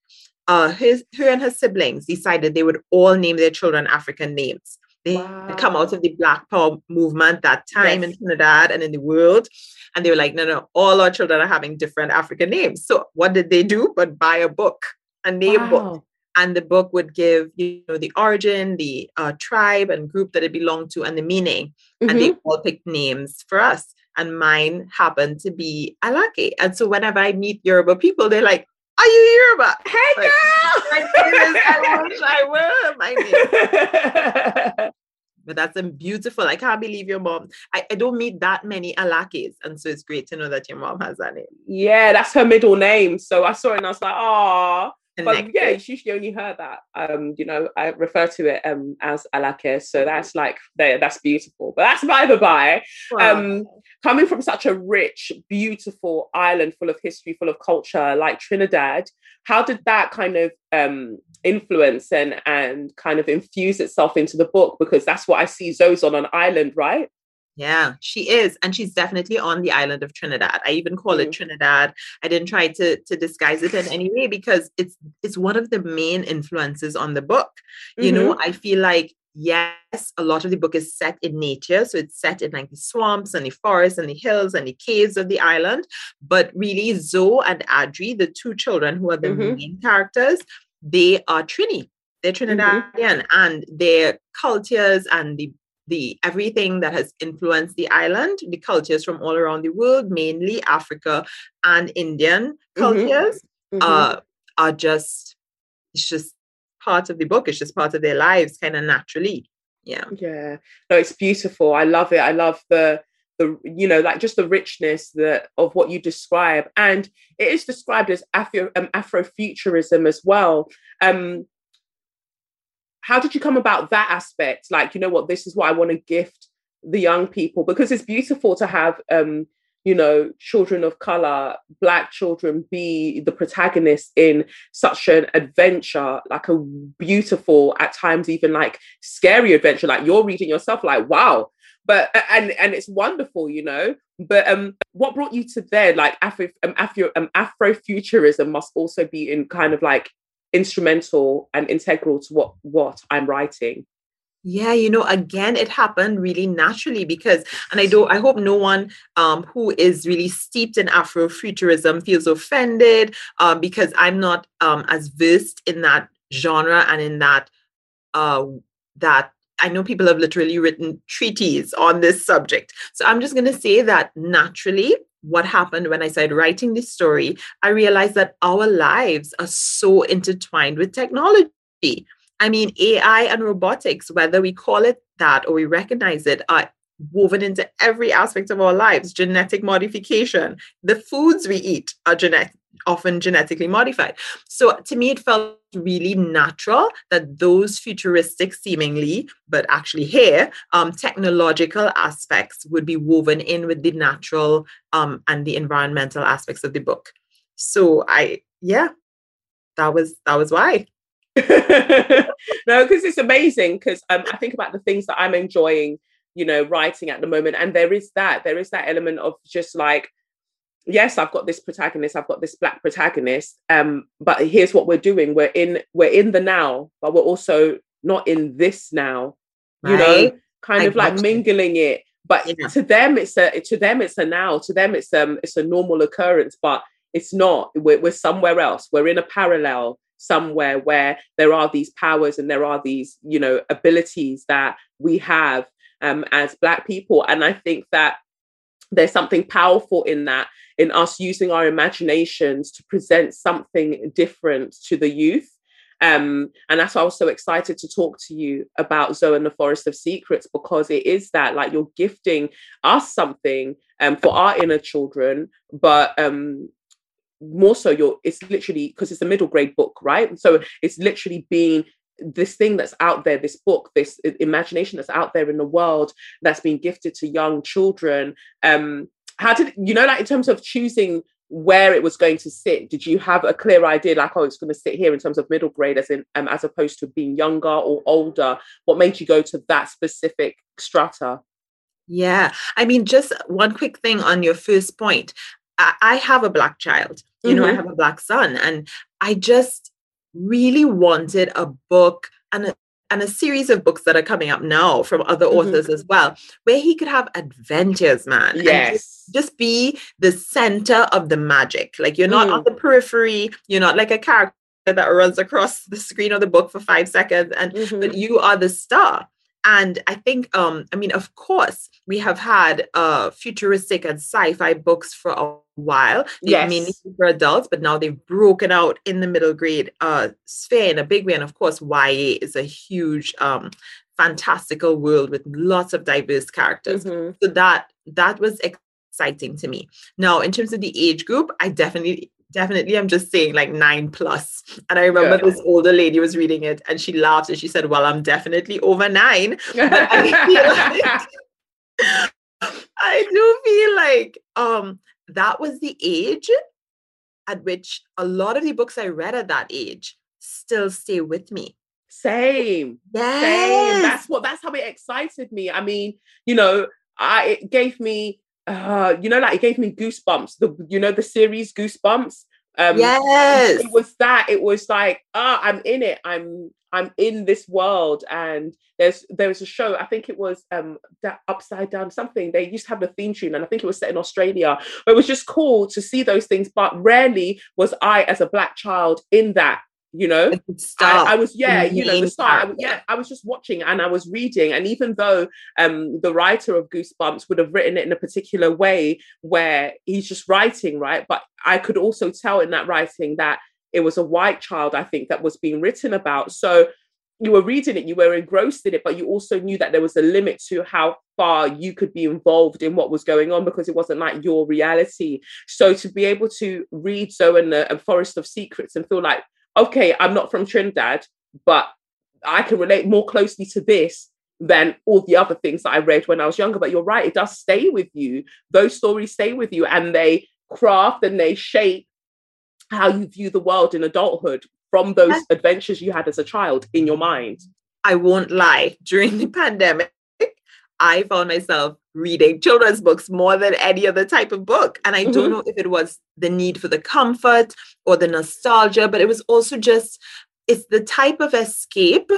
uh his her and her siblings decided they would all name their children African names. They wow. come out of the Black Power movement that time yes. in Trinidad and in the world. And they were like, no, no, all our children are having different African names. So what did they do but buy a book, a name wow. book? And the book would give you know the origin, the uh, tribe and group that it belonged to, and the meaning. Mm-hmm. And they mm-hmm. all picked names for us. And mine happened to be Alake. And so whenever I meet Yoruba people, they're like, are you Yoruba? Hey like, girl! My name is Alake. I were. My name. but that's a beautiful. I can't believe your mom. I, I don't meet that many Alakes. And so it's great to know that your mom has that name. Yeah, that's her middle name. So I saw it and I was like, oh. But yeah, she, only heard that. Um, you know, I refer to it um as Alake. So that's like that's beautiful. But that's by the by. Wow. Um coming from such a rich, beautiful island full of history, full of culture like Trinidad, how did that kind of um, influence and and kind of infuse itself into the book? Because that's what I see Zoe's on an island, right? Yeah, she is. And she's definitely on the island of Trinidad. I even call mm. it Trinidad. I didn't try to, to disguise it in any way because it's it's one of the main influences on the book. You mm-hmm. know, I feel like yes, a lot of the book is set in nature. So it's set in like the swamps and the forests and the hills and the caves of the island. But really, Zoe and Adri, the two children who are the mm-hmm. main characters, they are Trini. They're mm-hmm. Trinidadian mm-hmm. and their cultures and the the everything that has influenced the island, the cultures from all around the world, mainly Africa and Indian mm-hmm. cultures, mm-hmm. Uh, are just it's just part of the book. It's just part of their lives, kind of naturally. Yeah. Yeah. No, it's beautiful. I love it. I love the the you know like just the richness that of what you describe and it is described as afro um, afrofuturism as well um how did you come about that aspect like you know what this is what i want to gift the young people because it's beautiful to have um you know, children of color, black children be the protagonists in such an adventure, like a beautiful, at times even like scary adventure. Like you're reading yourself, like, wow. But and and it's wonderful, you know. But um, what brought you to there? Like Afro um, Afro um, Afrofuturism must also be in kind of like instrumental and integral to what what I'm writing. Yeah, you know, again, it happened really naturally because, and I don't, I hope no one um, who is really steeped in Afrofuturism feels offended um, because I'm not um, as versed in that genre and in that uh, that I know people have literally written treaties on this subject. So I'm just going to say that naturally, what happened when I started writing this story, I realized that our lives are so intertwined with technology. I mean, AI and robotics, whether we call it that or we recognize it, are woven into every aspect of our lives. Genetic modification, the foods we eat are genetic, often genetically modified. So to me, it felt really natural that those futuristic, seemingly, but actually here, um, technological aspects would be woven in with the natural um, and the environmental aspects of the book. So I, yeah, that was that was why. no, because it's amazing. Because um, I think about the things that I'm enjoying you know, writing at the moment. And there is that, there is that element of just like, yes, I've got this protagonist, I've got this black protagonist. Um, but here's what we're doing. We're in, we're in the now, but we're also not in this now. You know, kind I of like mingling it. But Yeah. to them, it's a to them it's a now. To them, it's um it's a normal occurrence, but it's not. We're, we're somewhere else. We're in a parallel somewhere where there are these powers and there are these you know abilities that we have um, as black people and i think that there's something powerful in that in us using our imaginations to present something different to the youth. Um, and that's why I was so excited to talk to you about Zoe and the Forest of Secrets because it is that like you're gifting us something um, for our inner children, but um, more so you're it's literally because it's a middle grade book right? So it's literally being this thing that's out there this book this imagination that's out there in the world that's being gifted to young children um how did you know like in terms of choosing where it was going to sit did you have a clear idea like oh it's going to sit here in terms of middle grade as in um, as opposed to being younger or older what made you go to that specific strata Yeah. I mean, just one quick thing on your first point. I, I have a black child, you know, I Mhm. have a black son, and I just really wanted a book and a and a series of books that are coming up now from other Mhm. authors as well, where he could have adventures, man. and just yes just be the center of the magic. Like you're not on the periphery, you're not like a character that runs across the screen of the book for five seconds, and Mhm. but you are the star. And I think, um, I mean, of course, we have had uh futuristic and sci-fi books for a while. Mainly Yes. been for adults, but now they've broken out in the middle grade uh sphere in a big way. And of course, YA is a huge um fantastical world with lots of diverse characters Mhm. so that that was exciting to me now in terms of the age group i definitely definitely i'm just saying like nine plus and i remember Yeah. this older lady was reading it and she laughed and she said well i'm definitely over nine I like I do feel like um that was the age at which a lot of the books I read at that age still stay with me. same Yes. same. That's what that's how it excited me. I mean, you know, I it gave me uh, you know, like it gave me goosebumps. The you know, the series Goosebumps. Um yes. it was that, it was like, ah, I'm in it. I'm I'm in this world. And there's there was a show, I think it was um that upside down something. They used to have the theme tune, and I think it was set in Australia. But it was just cool to see those things. But rarely was I as a black child in that, you know. I, I was yeah, you know, the start. I, yeah, I was just watching and I was reading, and even though um the writer of Goosebumps would have written it in a particular way where he's just writing right, but I could also tell in that writing that it was a white child. I think that was being written about. So you were reading it, you were engrossed in it, but you also knew that there was a limit to how far you could be involved in what was going on because it wasn't like your reality. So to be able to read Zoe and the and Forest of Secrets and feel like okay, I'm not from Trinidad, but I can relate more closely to this than all the other things that I read when I was younger. But you're right, it does stay with you. Those stories stay with you and they craft and they shape how you view the world in adulthood from those adventures you had as a child in your mind. I won't lie. During the pandemic, I found myself reading children's books more than any other type of book. And I Mhm. don't know if it was the need for the comfort or the nostalgia, but it was also just, it's the type of escape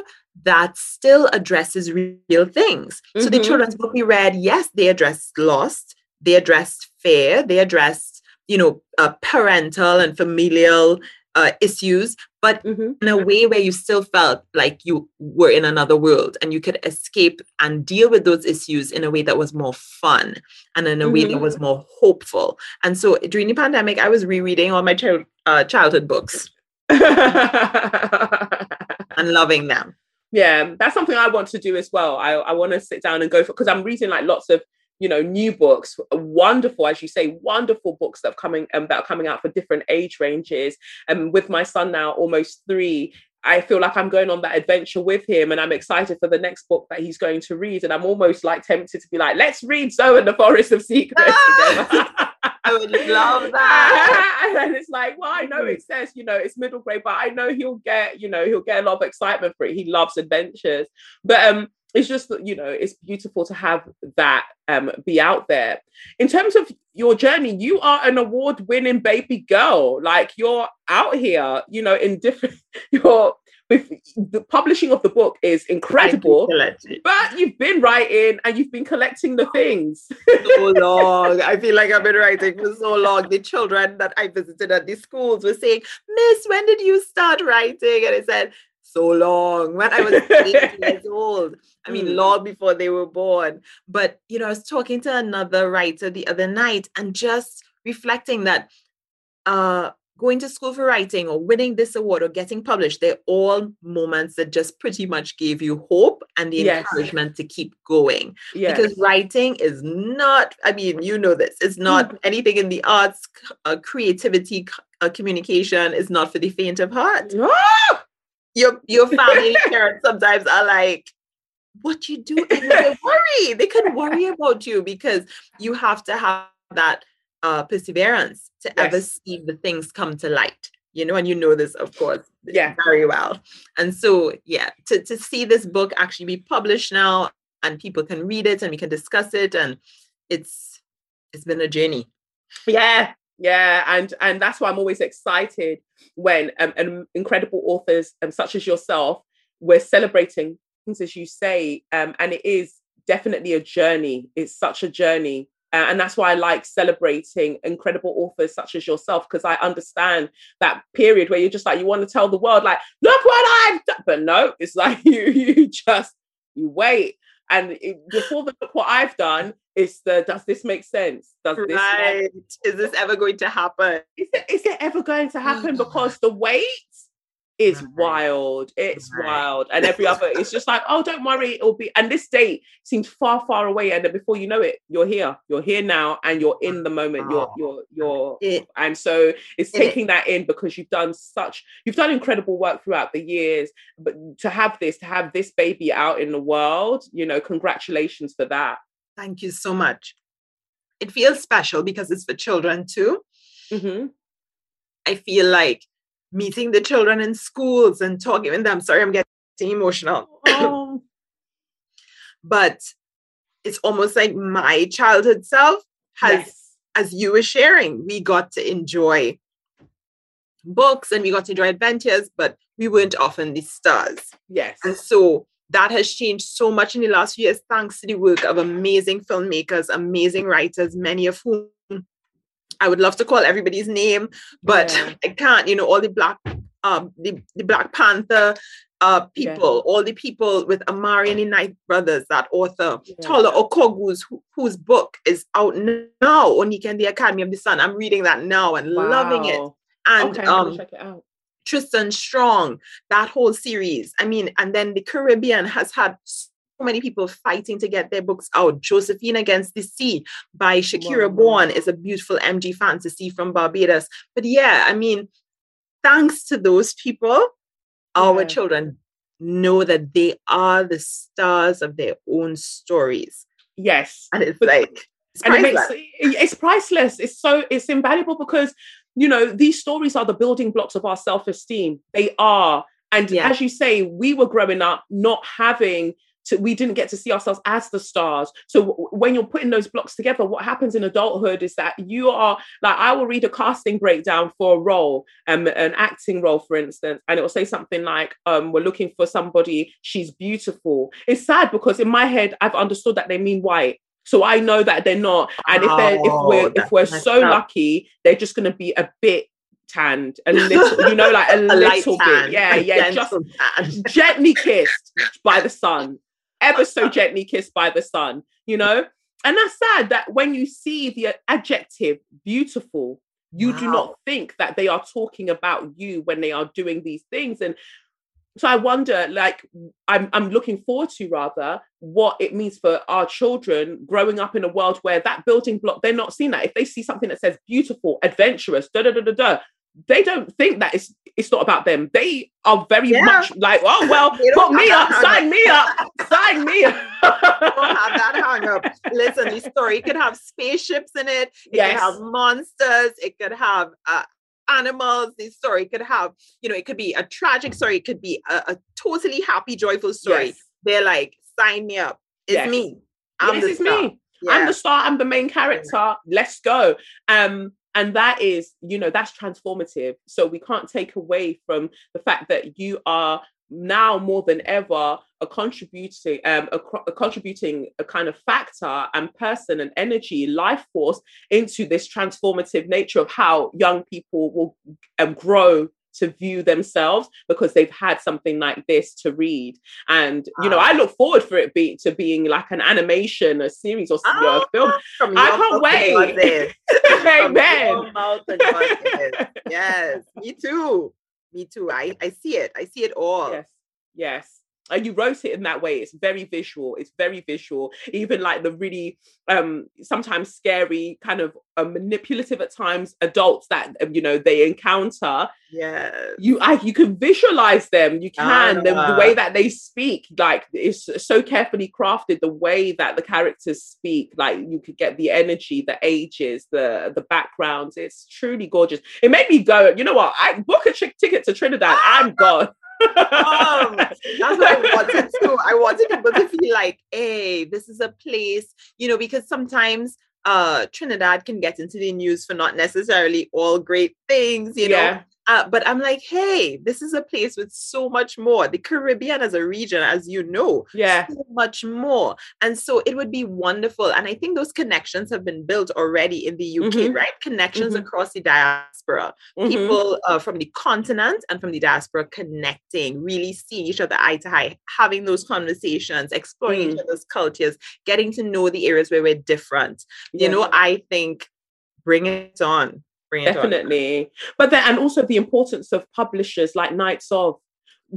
that still addresses real things. So the Mhm. children's book we read, yes, they addressed loss, they addressed fear, they addressed, you know, uh, parental and familial uh, issues, but Mhm. in a way where you still felt like you were in another world and you could escape and deal with those issues in a way that was more fun and in a way that Mhm. was more hopeful. And so during the pandemic, I was rereading all my child, uh, childhood books and loving them. yeah that's something i want to do as well i, I want to sit down and go for because i'm reading like lots of you know new books wonderful as you say wonderful books that are coming um, that are coming out for different age ranges and with my son now almost three I feel like I'm going on that adventure with him and I'm excited for the next book that he's going to read. And I'm almost like tempted to be like, let's read Zoe and the Forest of Secrets together. I would love that. and it's like, well, I know it says, you know, it's middle grade, but I know he'll get, you know, he'll get a lot of excitement for it. He loves adventures. But um, it's just that you know it's beautiful to have that um be out there. In terms of your journey you are an award winning baby girl. Like you're out here you know in different you're with the publishing of the book is incredible. But you've been writing and you've been collecting the things. So long. I feel like i've been writing for so long. The children that i visited at the schools were saying miss when did you start writing? And i said so long when I was eight years old. I mean, mm. long before they were born. But, you know, I was talking to another writer the other night and just reflecting that uh, going to school for writing or winning this award or getting published, they're all moments that just pretty much gave you hope and the yes. encouragement to keep going. Yes. Because writing is not, I mean, you know this, it's not mm. anything in the arts, uh, creativity, uh, communication is not for the faint of heart. Your your family parents sometimes are like, what you do? And they worry. They can worry about you because you have to have that uh, perseverance to yes. ever see the things come to light. You know, and you know this, of course, yeah, very well. And so, yeah, to to see this book actually be published now, and people can read it, and we can discuss it, and it's it's been a journey. Yeah, yeah and and that's why i'm always excited when um, incredible authors um, such as yourself we're celebrating things as you say um, and it is definitely a journey. It's such a journey. Uh, and that's why I like celebrating incredible authors such as yourself because I understand that period where you're just like you want to tell the world like look what I've done, but no, it's like you you just you wait. And it, before the look what I've done, it's the does this make sense? Does this right? Is this ever going to happen? Is it, is it ever going to happen? Mm. because the wait is right. wild. It's right. wild. And every other, it's just like, oh, don't worry, it'll be. And this date seems far, far away. And then before you know it, you're here. You're here now, and you're in the moment. You're, you're, you're. It, and so it's taking it, that in because you've done such, you've done incredible work throughout the years. But to have this, to have this baby out in the world, you know, congratulations for that. Thank you so much. It feels special because it's for children too. Mm-hmm. I feel like meeting the children in schools and talking with them. Sorry, I'm getting emotional. Oh. but it's almost like my childhood self has, yes. as you were sharing, we got to enjoy books and we got to enjoy adventures, but we weren't often the stars. Yes. And so that has changed so much in the last few years, thanks to the work of amazing filmmakers, amazing writers, many of whom I would love to call everybody's name, but yeah. I can't. You know, all the black, um, the, the Black Panther uh people, yeah. all the people with Amari and the Night brothers, that author, yeah. Tola Okogwu's who, whose book is out now, Onyeka and the Academy of the Sun. I'm reading that now and wow. loving it. And okay, um, check it out. Tristan Strong, that whole series. I mean, and then the Caribbean has had so many people fighting to get their books out. Josephine Against the Sea by Shakirah wow. Bourne is a beautiful MG fantasy from Barbados. But yeah, I mean, thanks to those people, our yeah. children know that they are the stars of their own stories. Yes. And it's like, it's and it makes it's priceless. It's so it's invaluable because you know these stories are the building blocks of our self-esteem. They are. And yeah. as you say, we were growing up not having to, we didn't get to see ourselves as the stars. So w- when you're putting those blocks together, what happens in adulthood is that you are like, I will read a casting breakdown for a role, um, an acting role, for instance, and it will say something like, um, we're looking for somebody, she's beautiful. It's sad because in my head, I've understood that they mean white. So I know that they're not. And if they're if we're if we're so lucky, they're just gonna be a bit tanned, a little, you know, like a, a little bit. Yeah, yeah, just gently kissed by the sun ever so gently kissed by the sun, you know? And that's sad that when you see the adjective beautiful, you wow. do not think that they are talking about you when they are doing these things. And so I wonder, like, I'm, I'm looking forward to rather what it means for our children growing up in a world where that building block, they're not seeing that. If they see something that says beautiful, adventurous, da da da da da, they don't think that it's it's not about them. They are very yeah. much like, oh well, put me up, sign me up, sign me up. don't have that hung up. Listen, the story could have spaceships in it. It yes. could have monsters. It could have uh, animals. this story could have, you know, it could be a tragic story. It could be a, a totally happy, joyful story. Yes. They're like, sign me up. It's Yes. me. I'm yes, the star. me. I'm the star. I'm the main character. Let's go. Um, and that is, you know, that's transformative. So we can't take away from the fact that you are now more than ever a contributing, um, a, a contributing a kind of factor and person and energy, life force into this transformative nature of how young people will um, grow to view themselves because they've had something like this to read and you know i look forward for it be to being like an animation a series or you know, a film From I can't wait. Amen your mouth to God's ears. Yes, me too. Me too. I, I see it. I see it all. yes yes and you wrote it in that way. It's very visual. It's very visual. Even like the really um sometimes scary kind of uh, manipulative at times adults that um, you know they encounter. Yeah you I, you can visualize them. You can. The, the way that they speak like it's so carefully crafted the way that the characters speak. Like you could get the energy the ages the the backgrounds. It's truly gorgeous. It made me go you know what? I book a ticket to trinidad. I'm gone Um, That's what I wanted to. I wanted people to feel like, hey, this is a place, you know, because sometimes uh Trinidad can get into the news for not necessarily all great things, you know. Yeah Uh, but I'm like, hey, this is a place with so much more. The Caribbean as a region, as you know, yeah so much more. And so it would be wonderful. And I think those connections have been built already in the UK, Mhm. right? Connections Mhm. across the diaspora Mhm. people uh, from the continent and from the diaspora connecting, really seeing each other eye to eye, having those conversations, exploring each Mm. other's cultures, getting to know the areas where we're different. You know, I think bring it on. Bring it on. definitely but then and also the importance of publishers like knights of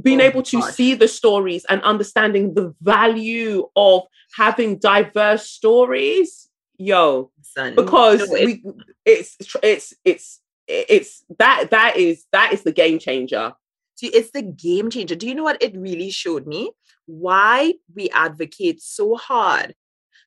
being Oh able to gosh. see the stories and understanding the value of having diverse stories yo Son. because No, it- we it's it's it's it's that that is that is the game changer See, it's the game changer. Do you know what it really showed me? Why we advocate so hard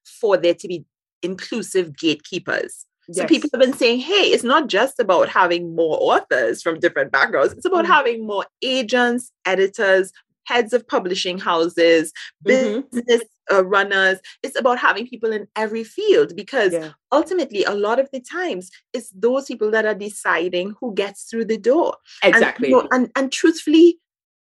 for there to be inclusive gatekeepers. So people have been saying, hey, it's not just about having more authors from different backgrounds. It's about Mhm. having more agents, editors, heads of publishing houses, Mhm. business uh, runners. It's about having people in every field because yeah ultimately, a lot of the times, it's those people that are deciding who gets through the door. And, you exactly know, and, and truthfully,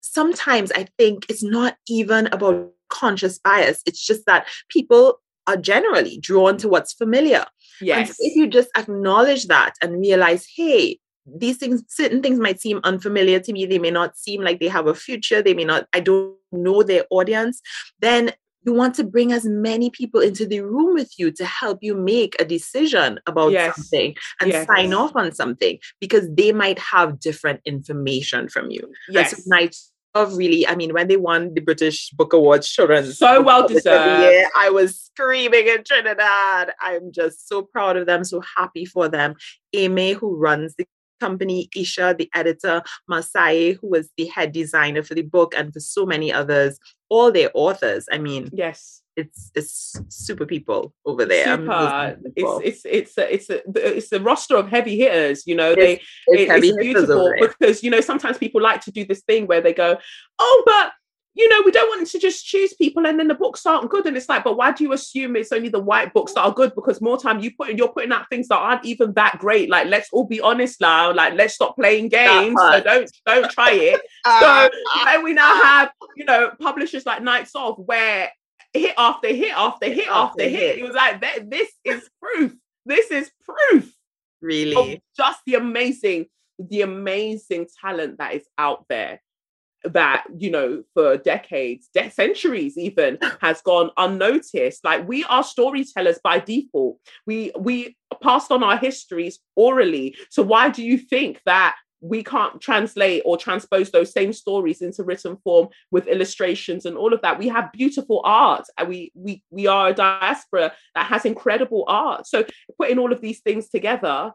sometimes I think it's not even about conscious bias. It's just that people are generally drawn to what's familiar. So yes if you just acknowledge that and realize, hey, these things, certain things might seem unfamiliar to me. They may not seem like they have a future. They may not, I don't know their audience. Then you want to bring as many people into the room with you to help you make a decision about Yes. something and Yes. sign off on something because they might have different information from you. yes so really, I mean, when they won the British Book Awards, children's So well deserved. year, I was screaming in Trinidad. I'm just so proud of them, so happy for them. Amy, who runs the company, Isha, the editor, Masai, who was the head designer for the book, and for so many others, all their authors. I mean, yes it's it's super people over there. Super. grateful. it's it's it's a, it's a it's a roster of heavy hitters you know It's- they It's it- it's beautiful because you know sometimes people like to do this thing where they go oh but you know we don't want to just choose people and then the books aren't good. And it's like but why do you assume it's only the white books that are good? Because more time you put you're putting out things that aren't even that great. Like let's all be honest now. Like let's stop playing games. So don't don't try it. So then we now have you know publishers like Knights of where hit after hit after hit after hit. hit. It was like "Th- this is proof. This is proof really. just the amazing, the amazing talent that is out there. That you know, for decades, de- centuries, even has gone unnoticed. Like we are storytellers by default. We we passed on our histories orally. So why do you think that we can't translate or transpose those same stories into written form with illustrations and all of that we have beautiful art and we we we are a diaspora that has incredible art so putting all of these things together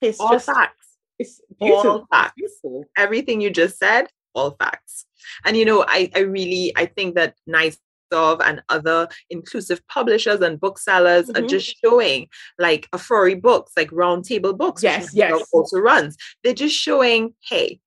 it's all just facts. it's beautiful All facts. beautiful everything you just said, all facts. And you know, I, I really I think that Knights of and other inclusive publishers and booksellers are Mhm. just showing like Afrori books, like roundtable books, which Yes, yes. also runs. They're just showing, hey,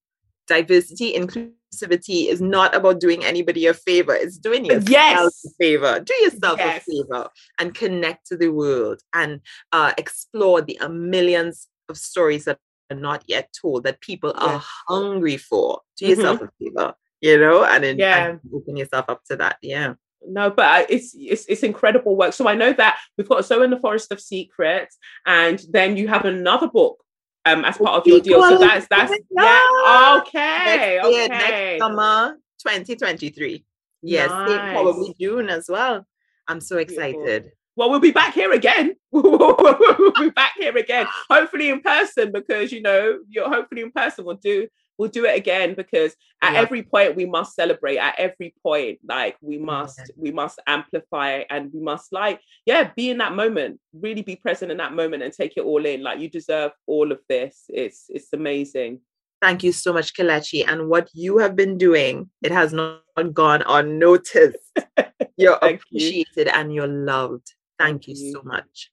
diversity, inclusivity is not about doing anybody a favor. It's doing yourself Yes. a favor. Do yourself Yes. a favor and connect to the world and uh, explore the uh, millions of stories that are not yet told that people are hungry for. Do Mhm. yourself a favor, you know, and, then Yeah. and open yourself up to that. Yeah. No but it's it's it's incredible work so i know that we've got so in the forest of secrets and then you have another book um as part of your deal so that's that's Oh yeah okay next year, okay next summer 2023. Yes, Nice. probably June as well. I'm so excited. well we'll be back here again we'll be back here again hopefully in person because you know you're hopefully in person we'll do we'll do it again because at Yeah. every point we must celebrate at every point like we must Yeah. we must amplify and we must like yeah be in that moment really be present in that moment and take it all in like you deserve all of this it's it's amazing Thank you so much, Kelechi. And what you have been doing, it has not gone unnoticed. You're Thank you. appreciated and you're loved. Thank, Thank you, you. so much.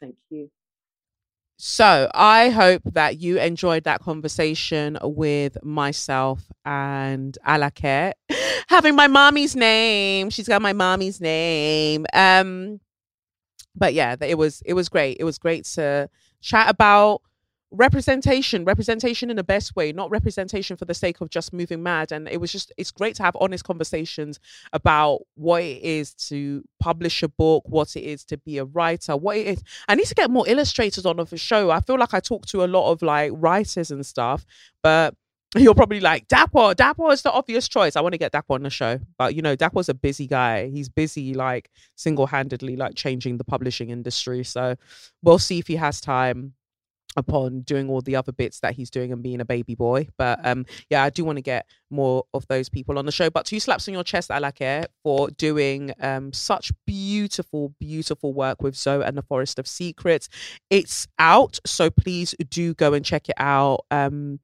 thank you So I hope that you enjoyed that conversation with myself and Alake. Having my mommy's name. She's got my mommy's name. Um but yeah, it was it was great. It was great to chat about representation, representation in the best way, not representation for the sake of just moving mad. And it was just it's great to have honest conversations about what it is to publish a book, what it is to be a writer, what it is I need to get more illustrators on of the show. I feel like I talk to a lot of like writers and stuff, but you're probably like Dapo. Dapo is the obvious choice. I want to get Dapo on the show, but you know, Dapo's a busy guy. He's busy like single handedly like changing the publishing industry. So we'll see if he has time upon doing all the other bits that he's doing and being a baby boy. But um yeah, I do want to get more of those people on the show. But two slaps on your chest, Alake, for doing um such beautiful, beautiful work with Zoe and the Forest of Secrets. It's out, so please do go and check it out. Um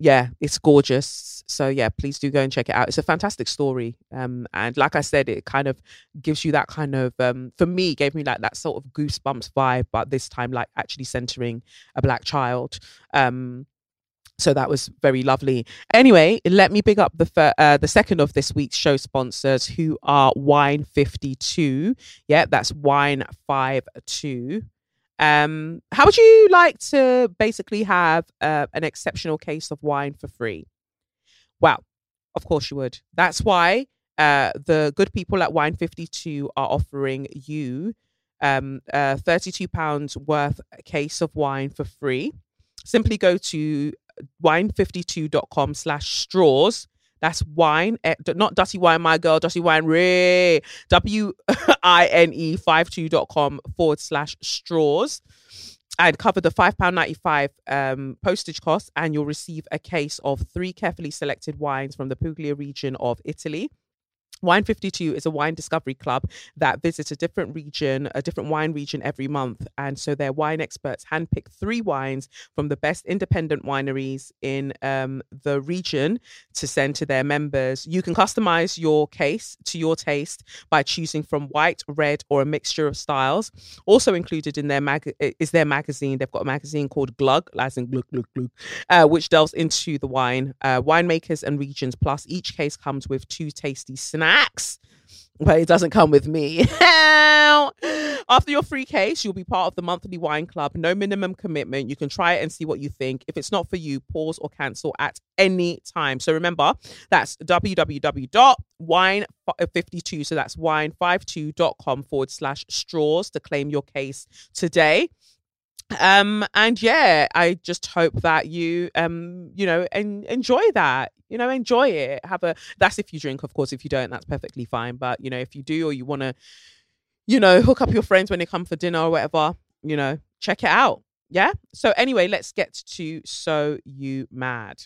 yeah, it's gorgeous. So yeah, please do go and check it out. It's a fantastic story. Um, and like I said, it kind of gives you that kind of um, for me, gave me like that sort of goosebumps vibe, but this time like actually centering a black child. Um, so that was very lovely. Anyway, let me big up the fir- uh, the second of this week's show sponsors, who are Wine Fifty Two. Yeah, that's Wine Five Two. Um, how would you like to basically have uh, an exceptional case of wine for free? Well, of course you would. That's why uh, the good people at Wine Fifty Two are offering you um, a thirty-two pounds worth case of wine for free. Simply go to wine52.com slash straws. That's wine, eh, not Dutty Wine, my girl, Dutty Wine, Ray. W I N E 52.com forward slash straws. And cover the £5.95 um, postage costs, and you'll receive a case of three carefully selected wines from the Puglia region of Italy. Wine 52 is a wine discovery club that visits a different region, a different wine region every month. And so their wine experts handpick three wines from the best independent wineries in um, the region to send to their members. You can customize your case to your taste by choosing from white, red, or a mixture of styles. Also included in their mag is their magazine. They've got a magazine called Glug, as in glug, glug, glug, uh, which delves into the wine, uh, winemakers, and regions. Plus, each case comes with two tasty snacks. Max, but it doesn't come with me. After your free case, you'll be part of the monthly wine club. No minimum commitment. You can try it and see what you think. If it's not for you, pause or cancel at any time. So remember, that's www.wine52. So that's wine52.com forward slash straws to claim your case today um and yeah i just hope that you um you know en- enjoy that you know enjoy it. Have a that's if you drink of course. If you don't that's perfectly fine. But you know if you do or you want to you know hook up your friends when they come for dinner or whatever you know check it out. Yeah? So anyway let's get to so you mad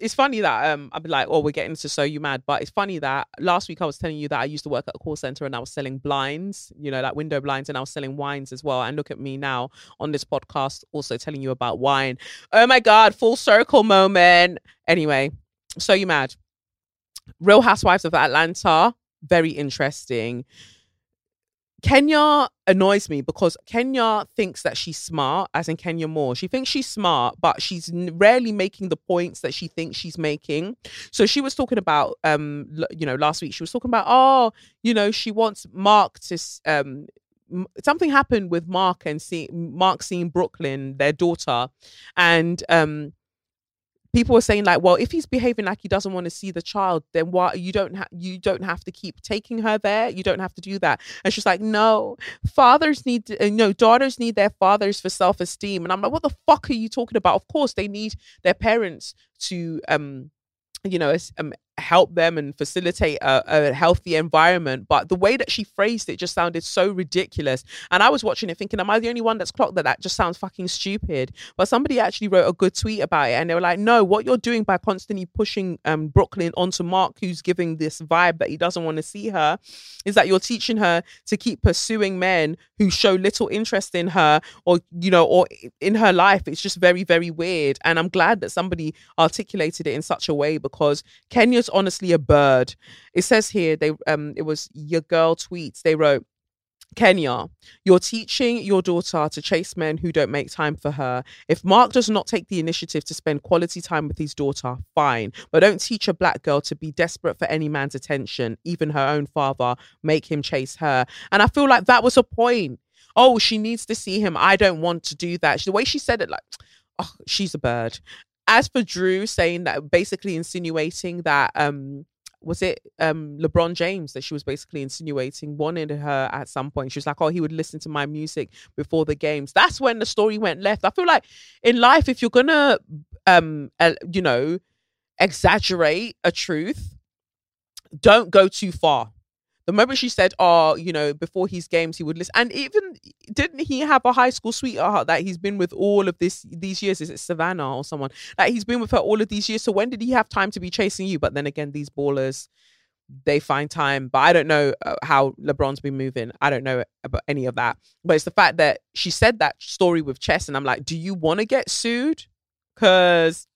it's funny that um I'd be like, oh, we're getting to so you mad, but it's funny that last week I was telling you that I used to work at a call center and I was selling blinds, you know, like window blinds, and I was selling wines as well. And look at me now on this podcast, also telling you about wine. Oh my god, full circle moment. Anyway, so you mad. Real Housewives of Atlanta, very interesting. Kenya annoys me because Kenya thinks that she's smart, as in Kenya Moore. She thinks she's smart, but she's rarely making the points that she thinks she's making. So she was talking about, um, you know, last week she was talking about, oh, you know, she wants Marc to, um, something happened with Marc and see Marc seeing Brooklyn, their daughter, and um people were saying like, well, if he's behaving like he doesn't want to see the child, then why you don't have you don't have to keep taking her there. You don't have to do that. And she's like, no, fathers need to, uh, no daughters need their fathers for self esteem. And I'm like, what the fuck are you talking about? Of course, they need their parents to um you know um, help them and facilitate a, a, healthy environment. But the way that she phrased it just sounded so ridiculous. And I was watching it thinking, am I the only one that's clocked that that just sounds fucking stupid? But somebody actually wrote a good tweet about it. And they were like, no, what you're doing by constantly pushing um, Brooklyn onto Marc, who's giving this vibe that he doesn't want to see her, is that you're teaching her to keep pursuing men who show little interest in her or, you know, or in her life. It's just very, very weird. And I'm glad that somebody articulated it in such a way because Kenya just honestly a bird. It says here they um it was your girl tweets. They wrote Kenya, you're teaching your daughter to chase men who don't make time for her. If Marc does not take the initiative to spend quality time with his daughter, fine. But don't teach a black girl to be desperate for any man's attention, even her own father, make him chase her. And I feel like that was a point. Oh, she needs to see him. I don't want to do that. The way she said it, like, oh, she's a bird as for Drew saying that, basically insinuating that um was it um LeBron James that she was basically insinuating wanted her at some point. She was like, "Oh, he would listen to my music before the games." That's when the story went left. I feel like in life, if you're gonna um uh, you know exaggerate a truth, don't go too far the moment she said, "Oh, you know, before his games he would listen," and even didn't he have a high school sweetheart that he's been with all of this these years? Is it Savannah or someone that he's been with her all of these years? So when did he have time to be chasing you? But then again, these ballers, they find time. But I don't know uh, how LeBron's been moving. I don't know about any of that. But it's the fact that she said that story with Chess, and I'm like, do you want to get sued? Because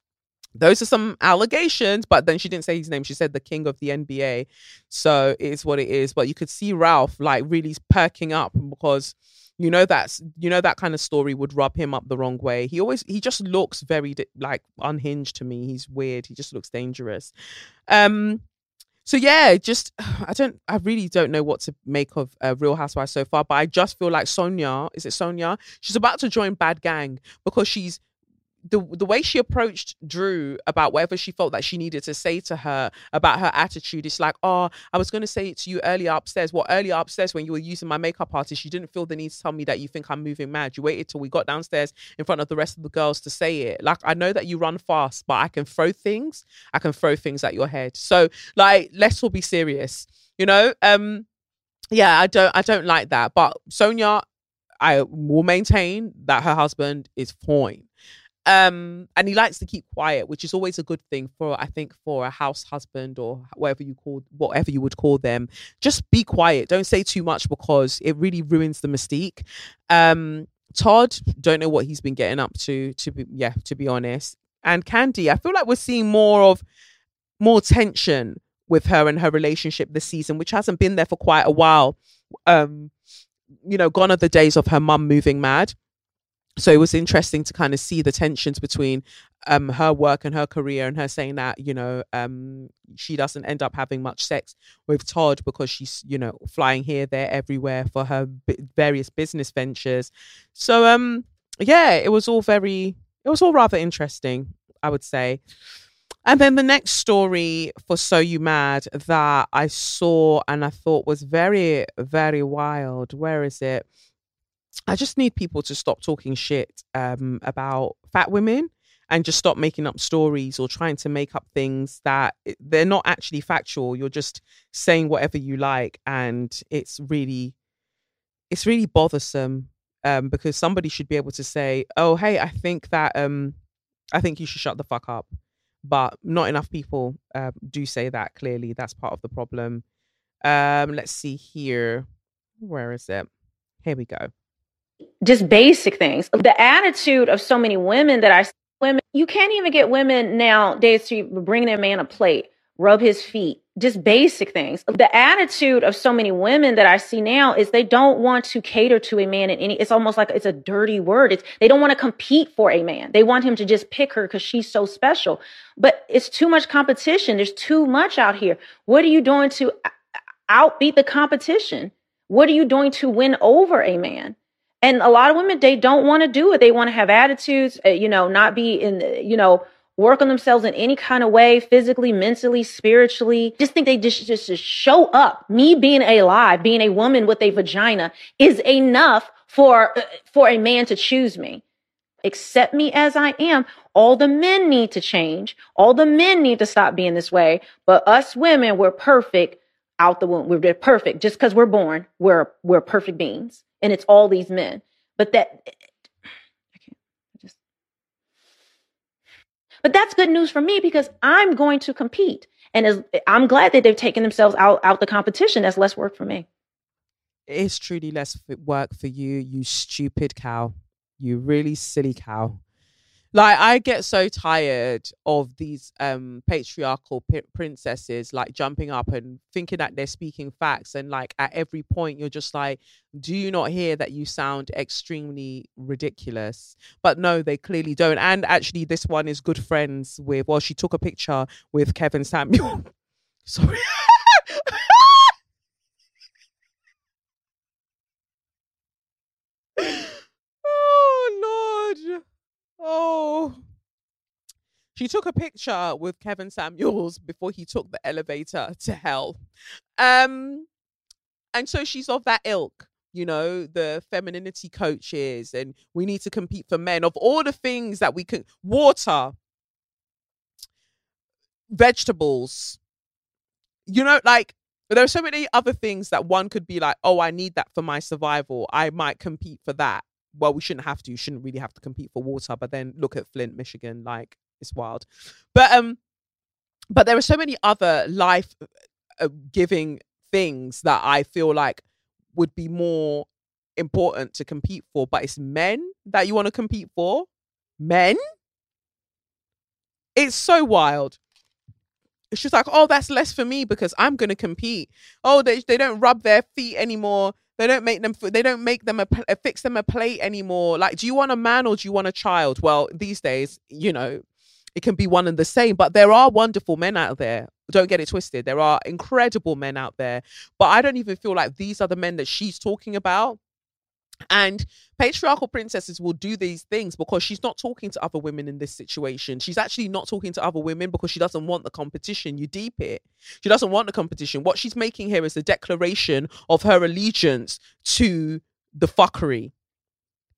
those are some allegations, but then she didn't say his name. She said the king of the NBA. So it is what it is. But you could see Ralph like really perking up because you know that's you know that kind of story would rub him up the wrong way. He always he just looks very like unhinged to me. He's weird. He just looks dangerous. Um so yeah, just I don't, I really don't know what to make of uh, Real Housewives so far. But I just feel like Sanya, is it Sanya? She's about to join Bad Gang because she's the the way she approached Drew about whatever she felt that she needed to say to her about her attitude, it's like, oh, I was going to say it to you earlier upstairs. Well, earlier upstairs when you were using my makeup artist, you didn't feel the need to tell me that you think I'm moving mad. You waited till we got downstairs in front of the rest of the girls to say it. Like I know that you run fast, but I can throw things. I can throw things at your head. So like, let's all be serious. You know, um, yeah, I don't, I don't like that. But Sanya, I will maintain that her husband is fine um and he likes to keep quiet which is always a good thing for i think for a house husband or whatever you call whatever you would call them. Just be quiet. Don't say too much because it really ruins the mystique. Um todd don't know what he's been getting up to to be yeah to be honest. And Kandi, i feel like we're seeing more of more tension with her and her relationship this season which hasn't been there for quite a while. Um you know gone are the days of her mum moving mad so it was interesting to kind of see the tensions between um, her work and her career and her saying that you know um, she doesn't end up having much sex with todd because she's you know flying here there everywhere for her b- various business ventures so um yeah it was all very it was all rather interesting i would say and then the next story for So You Mad that I saw and I thought was very, very wild. Where is it? I just need people to stop talking shit um, about fat women and just stop making up stories or trying to make up things that they're not actually factual. You're just saying whatever you like, and it's really, it's really bothersome um, because somebody should be able to say, "Oh, hey, I think that um, I think you should shut the fuck up," but not enough people uh, do say that. Clearly, that's part of the problem. Um, let's see here. Where is it? Here we go just basic things. The attitude of so many women that I see, women, you can't even get women nowadays to bring their man a plate, rub his feet, just basic things. The attitude of so many women that I see now is they don't want to cater to a man in any, it's almost like it's a dirty word. It's, they don't want to compete for a man. They want him to just pick her because she's so special. But it's too much competition. There's too much out here. What are you doing to uh, uh, outbeat the competition? What are you doing to win over a man? And a lot of women, they don't want to do it. They want to have attitudes, uh, you know, not be in, you know, work on themselves in any kind of way, physically, mentally, spiritually. Just think they just, just, just show up. Me being alive, being a woman with a vagina is enough for, uh, for a man to choose me. Accept me as I am. All the men need to change. All the men need to stop being this way. But us women, we're perfect out the womb. We're perfect. Just because we're born, we're we're perfect beings. And it's all these men. But that eh, eh, I can't I just But that's good news for me because I'm going to compete. And as, eh, I'm glad that they've taken themselves out out the competition. That's less work for me. It's truly less work for you, you stupid cow. You really silly cow like i get so tired of these um patriarchal p- princesses like jumping up and thinking that they're speaking facts and like at every point you're just like do you not hear that you sound extremely ridiculous? But no they clearly don't. And actually this one is good friends with well she took a picture with kevin samuel. Sorry oh lord Oh. She took a picture with Kevin Samuels before he took the elevator to hell. Um, and so she's of that ilk, you know, the femininity coaches, and we need to compete for men. Of all the things that we can, water, vegetables, you know, like there are so many other things that one could be like, oh, I need that for my survival. I might compete for that well, we shouldn't have to. You shouldn't really have to compete for water. But then look at Flint, Michigan, like it's wild. But um, but there are so many other life uh, giving things that I feel like would be more important to compete for. But it's men that you want to compete for. Men. It's so wild. It's just like, oh, that's less for me because I'm going to compete. Oh, they they don't rub their feet anymore they don't make them. They don't make them a uh, fix them a plate anymore. Like, do you want a man or do you want a child? Well, these days, you know, it can be one and the same. But there are wonderful men out there. Don't get it twisted. There are incredible men out there. But I don't even feel like these are the men that she's talking about. And patriarchal princesses will do these things because she's not talking to other women in this situation. She's actually not talking to other women because she doesn't want the competition. You deep it. She doesn't want the competition. What she's making here is a declaration of her allegiance to the fuckery.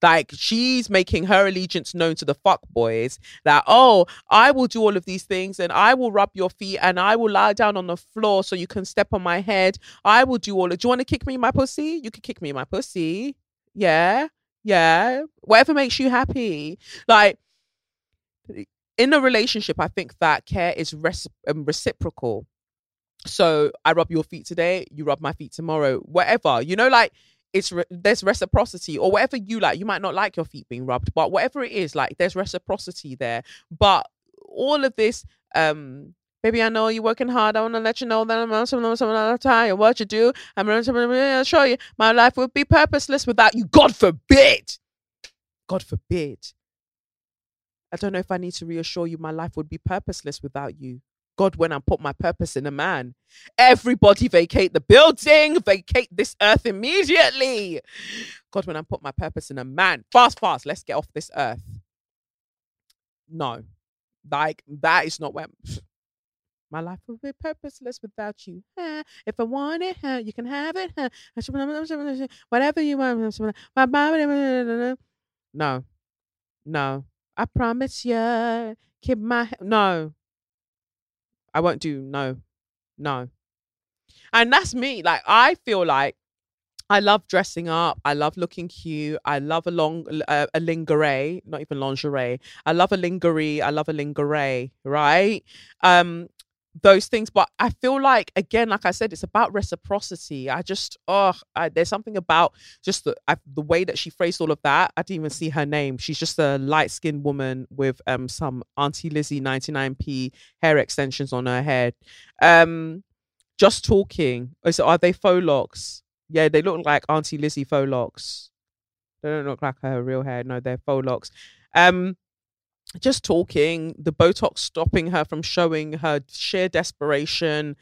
Like she's making her allegiance known to the fuck boys that, oh, I will do all of these things and I will rub your feet and I will lie down on the floor so you can step on my head. I will do all of Do you want to kick me my pussy? You can kick me my pussy yeah, yeah, whatever makes you happy. Like in a relationship, I think that care is res- um, reciprocal. So I rub your feet today, you rub my feet tomorrow, whatever. You know, like it's re- there's reciprocity or whatever you like. You might not like your feet being rubbed, but whatever it is, like there's reciprocity there. But all of this um Baby, I know you're working hard. I want to let you know that I'm on some of time. What you do, I'm going to show you. My life would be purposeless without you. God forbid. God forbid. I don't know if I need to reassure you my life would be purposeless without you. God, when I put my purpose in a man, everybody vacate the building, vacate this earth immediately. God, when I put my purpose in a man, fast, fast, let's get off this earth. No, like that is not where my life would be purposeless without you. If I want it, you can have it. Whatever you want. No, no. I promise you. Keep my no. I won't do no, no. And that's me. Like I feel like I love dressing up. I love looking cute. I love a long uh, a lingerie, not even lingerie. I love a lingerie. I love a lingerie, right? Um, those things but i feel like again like i said it's about reciprocity i just oh I, there's something about just the I, the way that she phrased all of that i didn't even see her name she's just a light-skinned woman with um some auntie lizzie 99p hair extensions on her head um Just talking. Oh, so are they faux locks? Yeah, they look like Auntie Lizzie faux locks. They don't look like her real hair. No, they're faux locks. Um, just talking, the Botox stopping her from showing her sheer desperation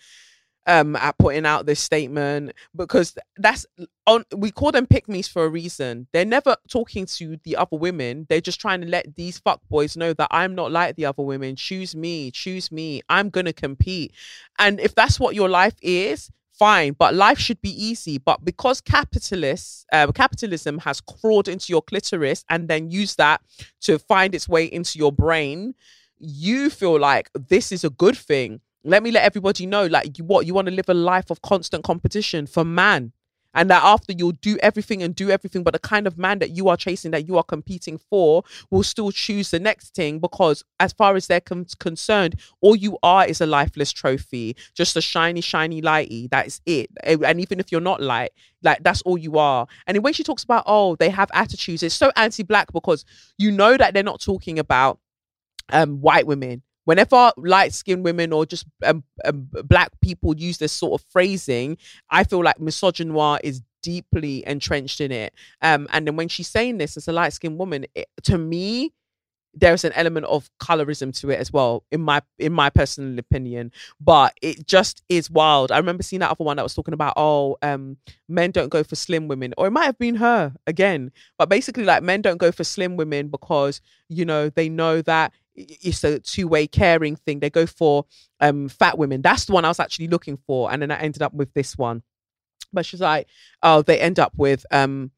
um at putting out this statement because that's on we call them pick me's for a reason. They're never talking to the other women. They're just trying to let these fuck boys know that I'm not like the other women. Choose me, choose me. I'm gonna compete. And if that's what your life is, fine but life should be easy. But because capitalists uh, capitalism has crawled into your clitoris and then used that to find its way into your brain you feel like this is a good thing. Let me let everybody know like you what you want to live a life of constant competition for man and that after you'll do everything and do everything but the kind of man that you are chasing that you are competing for will still choose the next thing because as far as they're con- concerned all you are is a lifeless trophy just a shiny shiny lighty. That is it. And even if you're not light like that's all you are. And when she talks about oh they have attitudes it's so anti-black because you know that they're not talking about um white women whenever light skinned women or just um, um, black people use this sort of phrasing, I feel like misogynoir is deeply entrenched in it. Um, and then when she's saying this as a light skinned woman, it, to me, there's an element of colorism to it as well in my in my personal opinion. But it just is wild. I remember seeing that other one that was talking about oh um men don't go for slim women or it might have been her again. But basically like men don't go for slim women because you know they know that it's a two-way caring thing. They go for um fat women. That's the one i was actually looking for and then i ended up with this one. But she's like oh they end up with um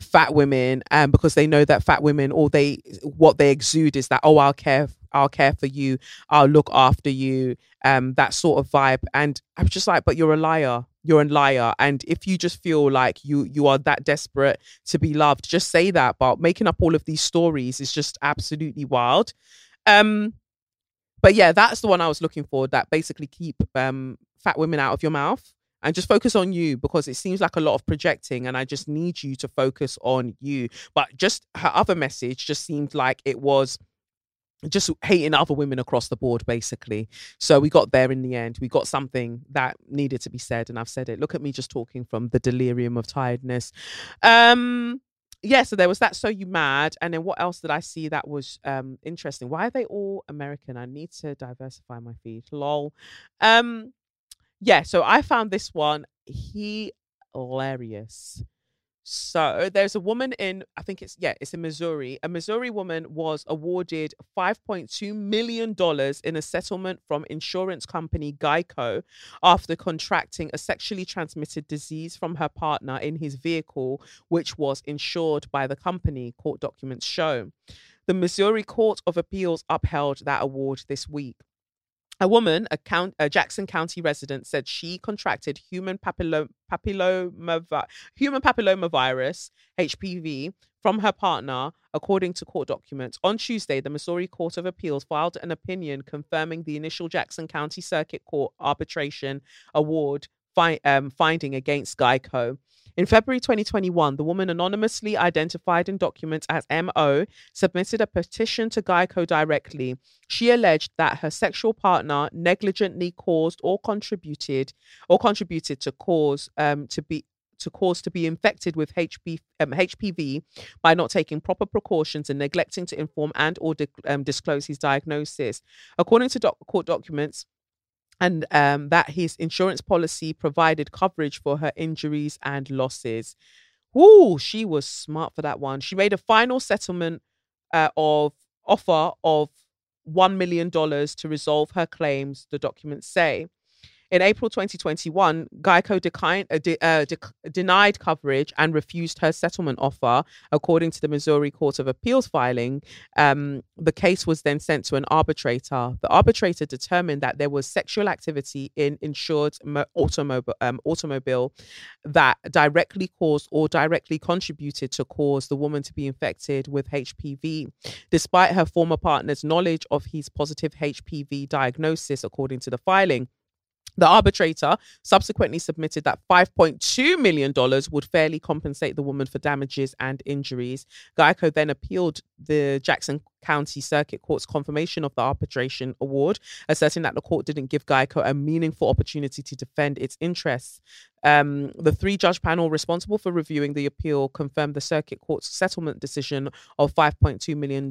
fat women um because they know that fat women all they what they exude is that oh i'll care i'll care for you. I'll look after you um that sort of vibe. And i'm just like but you're a liar. You're a liar. And if you just feel like you you are that desperate to be loved just say that. But making up all of these stories is just absolutely wild um, but yeah, that's the one I was looking for. That basically keep um fat women out of your mouth and just focus on you because it seems like a lot of projecting and I just need you to focus on you. But just her other message just seemed like it was just hating other women across the board basically so we got there in the end we got something that needed to be said and i've said it look at me just talking from the delirium of tiredness um yeah, so there was that So You Mad. And then what else did I see that was um interesting? Why are they all American? I need to diversify my feed. Lol. Um yeah, so I found this one hilarious. So there's a woman in, I think it's, yeah, it's in Missouri. A Missouri woman was awarded $5.2 million in a settlement from insurance company Geico after contracting a sexually transmitted disease from her partner in his vehicle, which was insured by the company, court documents show. The Missouri Court of Appeals upheld that award this week. A woman, a, count, a Jackson County resident, said she contracted human papilloma, papilloma, human papillomavirus (HPV) from her partner, according to court documents. On Tuesday, the Missouri Court of Appeals filed an opinion confirming the initial Jackson County Circuit Court arbitration award fi- um, finding against Geico. In February 2021, the woman anonymously identified in documents as MO submitted a petition to Geico directly. She alleged that her sexual partner negligently caused or contributed or contributed to cause um, to be to cause to be infected with HB, um, HPV by not taking proper precautions and neglecting to inform and or di- um, disclose his diagnosis. According to doc- court documents, and um, that his insurance policy provided coverage for her injuries and losses. Ooh, she was smart for that one. She made a final settlement uh, of offer of $1 million to resolve her claims, the documents say. In April 2021, Geico declined, uh, de- uh, de- denied coverage and refused her settlement offer, according to the Missouri Court of Appeals filing. Um, the case was then sent to an arbitrator. The arbitrator determined that there was sexual activity in insured mo- automobile, um, automobile that directly caused or directly contributed to cause the woman to be infected with HPV, despite her former partner's knowledge of his positive HPV diagnosis, according to the filing. The arbitrator subsequently submitted that $5.2 million would fairly compensate the woman for damages and injuries. Geico then appealed the Jackson County Circuit Court's confirmation of the arbitration award, asserting that the court didn't give Geico a meaningful opportunity to defend its interests. Um, the three judge panel responsible for reviewing the appeal confirmed the circuit court's settlement decision of $5.2 million,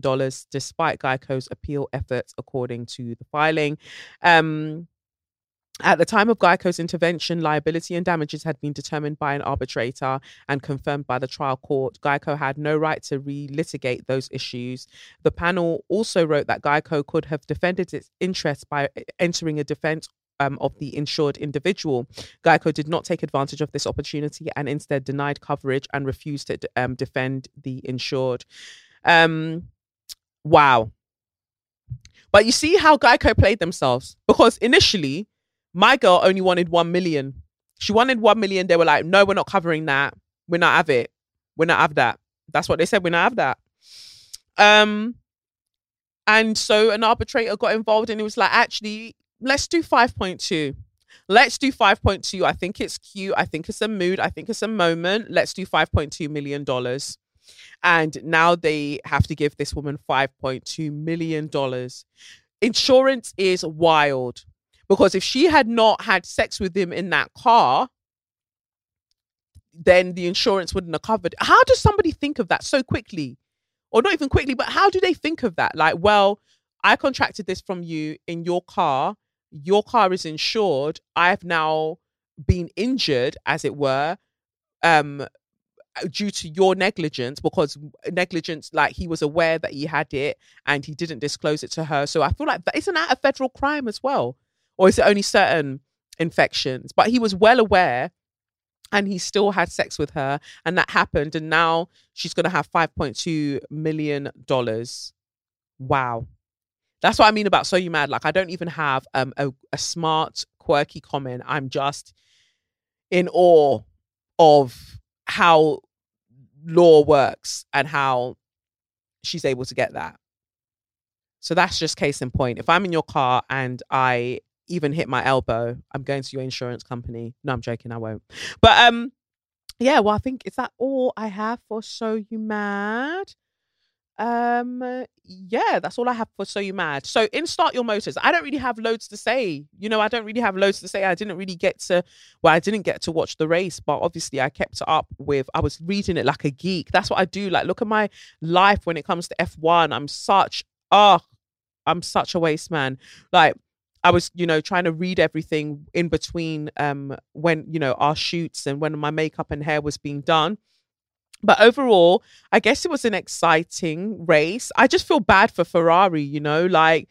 despite Geico's appeal efforts, according to the filing. Um, at the time of Geico's intervention, liability and damages had been determined by an arbitrator and confirmed by the trial court. Geico had no right to relitigate those issues. The panel also wrote that Geico could have defended its interests by entering a defense um, of the insured individual. Geico did not take advantage of this opportunity and instead denied coverage and refused to um, defend the insured. Um, wow. But you see how Geico played themselves because initially, my girl only wanted 1 million. She wanted 1 million. They were like, no, we're not covering that. We're not have it. We're not have that. That's what they said. We're not have that. Um, and so an arbitrator got involved and it was like, actually, let's do 5.2. Let's do 5.2. I think it's cute. I think it's a mood. I think it's a moment. Let's do $5.2 million. And now they have to give this woman $5.2 million. Insurance is wild because if she had not had sex with him in that car, then the insurance wouldn't have covered. How does somebody think of that so quickly? Or not even quickly, but how do they think of that? Like, well, I contracted this from you in your car. Your car is insured. I've now been injured, as it were, um, due to your negligence because negligence like he was aware that he had it and he didn't disclose it to her so i feel like that isn't that a federal crime as well or is it only certain infections? But he was well aware and he still had sex with her and that happened and now she's going to have 5.2 million dollars. Wow. That's what i mean about so you mad. Like i don't even have um, a, a smart quirky comment. I'm just in awe of how law works and how she's able to get that. So that's just case in point. If i'm in your car and i even hit my elbow, I'm going to your insurance company. No, I'm joking, I won't. But um yeah, well I think is that all I have for So You Mad? Um yeah, that's all I have for So You Mad. So in Start Your Motors, I don't really have loads to say. You know, I don't really have loads to say. I didn't really get to well, I didn't get to watch the race, but obviously I kept it up with I was reading it like a geek. That's what I do. Like look at my life when it comes to F1. I'm such oh I'm such a waste man. Like I was, you know, trying to read everything in between um, when, you know, our shoots and when my makeup and hair was being done. But overall, I guess it was an exciting race. I just feel bad for Ferrari, you know, like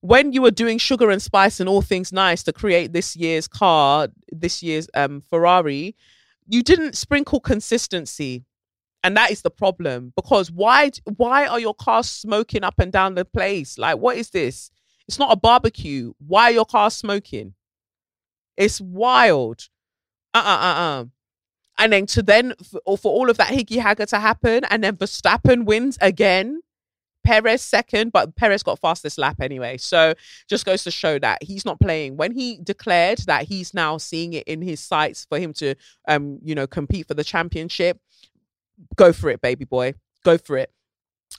when you were doing sugar and spice and all things nice to create this year's car, this year's um, Ferrari, you didn't sprinkle consistency. And that is the problem because why why are your cars smoking up and down the place? Like what is this? It's not a barbecue. Why your car smoking? It's wild. Uh uh uh uh. And then to then for, for all of that higgy hagger to happen, and then Verstappen wins again. Perez second, but Perez got fastest lap anyway. So just goes to show that he's not playing. When he declared that he's now seeing it in his sights for him to um, you know, compete for the championship, go for it, baby boy. Go for it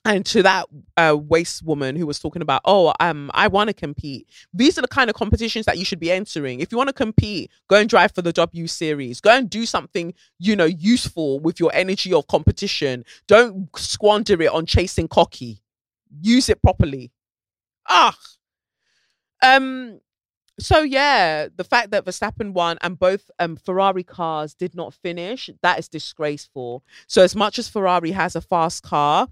and to that uh, waste woman who was talking about, oh, um, I want to compete. These are the kind of competitions that you should be entering. If you want to compete, go and drive for the W Series. Go and do something, you know, useful with your energy of competition. Don't squander it on chasing cocky. Use it properly. Ah. Um. So yeah, the fact that Verstappen won and both um, Ferrari cars did not finish, that is disgraceful. So as much as Ferrari has a fast car,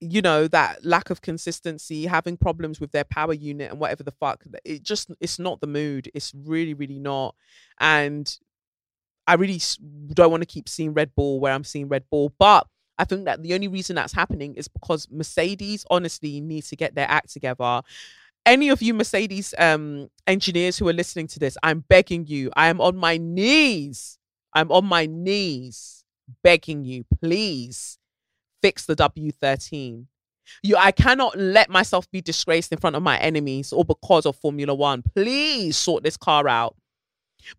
you know that lack of consistency having problems with their power unit and whatever the fuck it just it's not the mood. It's really really not. And i really don't want to keep seeing red bull where i'm seeing red bull but i think that the only reason that's happening is because mercedes honestly need to get their act together. Any of you mercedes um engineers who are listening to this i'm begging you i am on my knees i'm on my knees begging you please fix the W13. You, I cannot let myself be disgraced in front of my enemies or because of Formula One. Please sort this car out.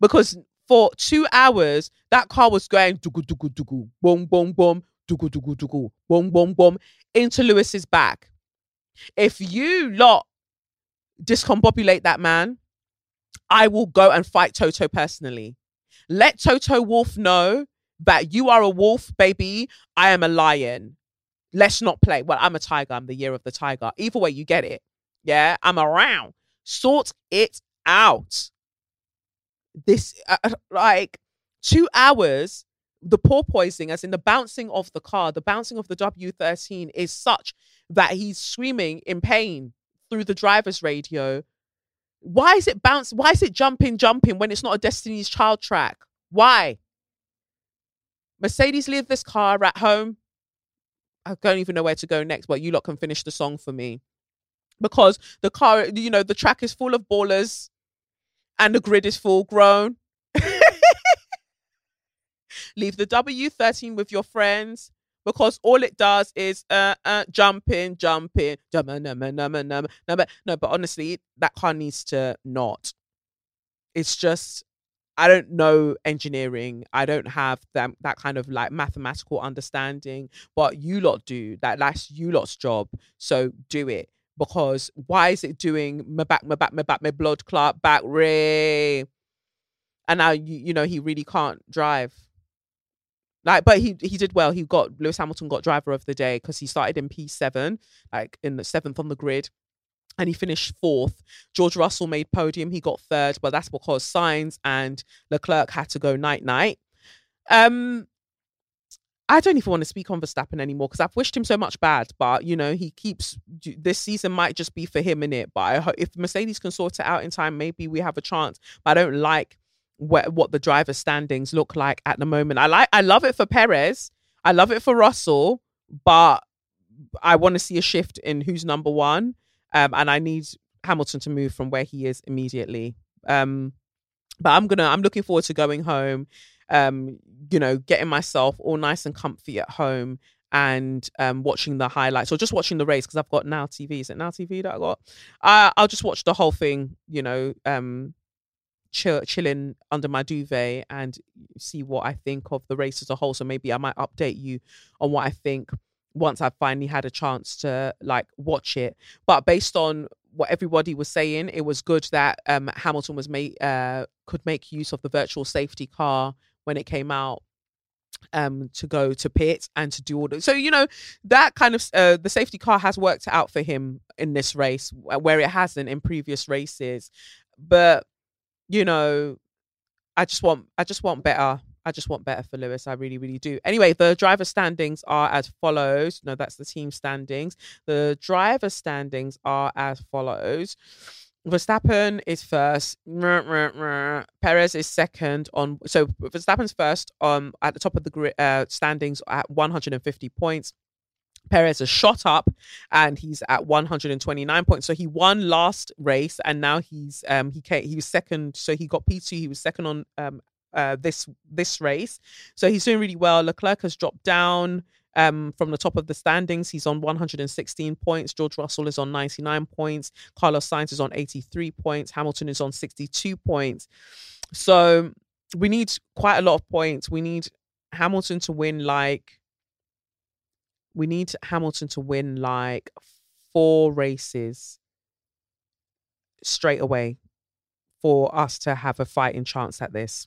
Because for two hours, that car was going dugu dugu dugu, boom boom boom, dugu dugu dugu, boom boom boom, into Lewis's back. If you lot discombobulate that man, I will go and fight Toto personally. Let Toto Wolff know that you are a wolf, baby. I am a lion. Let's not play. Well, I'm a tiger. I'm the year of the tiger. Either way, you get it. Yeah, I'm around. Sort it out. This, uh, uh like, two hours, the poor porpoising, as in the bouncing of the car, the bouncing of the W13 is such that he's screaming in pain through the driver's radio. Why is it bounce? Why is it jumping, jumping when it's not a Destiny's Child track? Why? Mercedes leave this car at home. I don't even know where to go next, but you lot can finish the song for me. Because the car, you know, the track is full of ballers and the grid is full grown. Leave the W13 with your friends because all it does is uh, uh jumping, jumping, jumping, number, number, number, number. No, but honestly, that car needs to not. It's just I don't know engineering. I don't have that that kind of like mathematical understanding, but you lot do. That that's you lot's job. So do it. Because why is it doing my back, my back, my back, my blood clot back ray? And now you you know he really can't drive. Like, but he he did well. He got Lewis Hamilton got driver of the day because he started in P seven, like in the seventh on the grid and he finished fourth. George Russell made podium. He got third, but that's because Sainz and Leclerc had to go night night. Um, I don't even want to speak on Verstappen anymore because I've wished him so much bad. But you know, he keeps this season might just be for him in it. But if Mercedes can sort it out in time, maybe we have a chance. But I don't like what what the driver standings look like at the moment. I like I love it for Perez. I love it for Russell, but I want to see a shift in who's number one. Um, and I need Hamilton to move from where he is immediately. Um, but I'm gonna I'm looking forward to going home, um, you know, getting myself all nice and comfy at home and um, watching the highlights or just watching the race because I've got now TV. Is it now TV that I got? Uh, I'll just watch the whole thing, you know, um, chill, chilling under my duvet and see what I think of the race as a whole. So maybe I might update you on what I think once I finally had a chance to like watch it. But based on what everybody was saying, it was good that um, Hamilton was made uh, could make use of the virtual safety car when it came out um to go to pit and to do all the so you know that kind of uh, the safety car has worked out for him in this race where it hasn't in previous races but you know i just want i just want better I just want better for Lewis. I really, really do. Anyway, the driver standings are as follows. No, that's the team standings. The driver standings are as follows. Verstappen is first. Perez is second on. So Verstappen's first um at the top of the uh, standings at 150 points. Perez has shot up and he's at 129 points. So he won last race and now he's um he came, he was second. So he got P2. He was second on um uh, this this race. So he's doing really well. Leclerc has dropped down um, from the top of the standings. He's on 116 points. George Russell is on 99 points. Carlos Sainz is on 83 points. Hamilton is on 62 points. So we need quite a lot of points. We need Hamilton to win like we need Hamilton to win like four races straight away for us to have a fighting chance at this.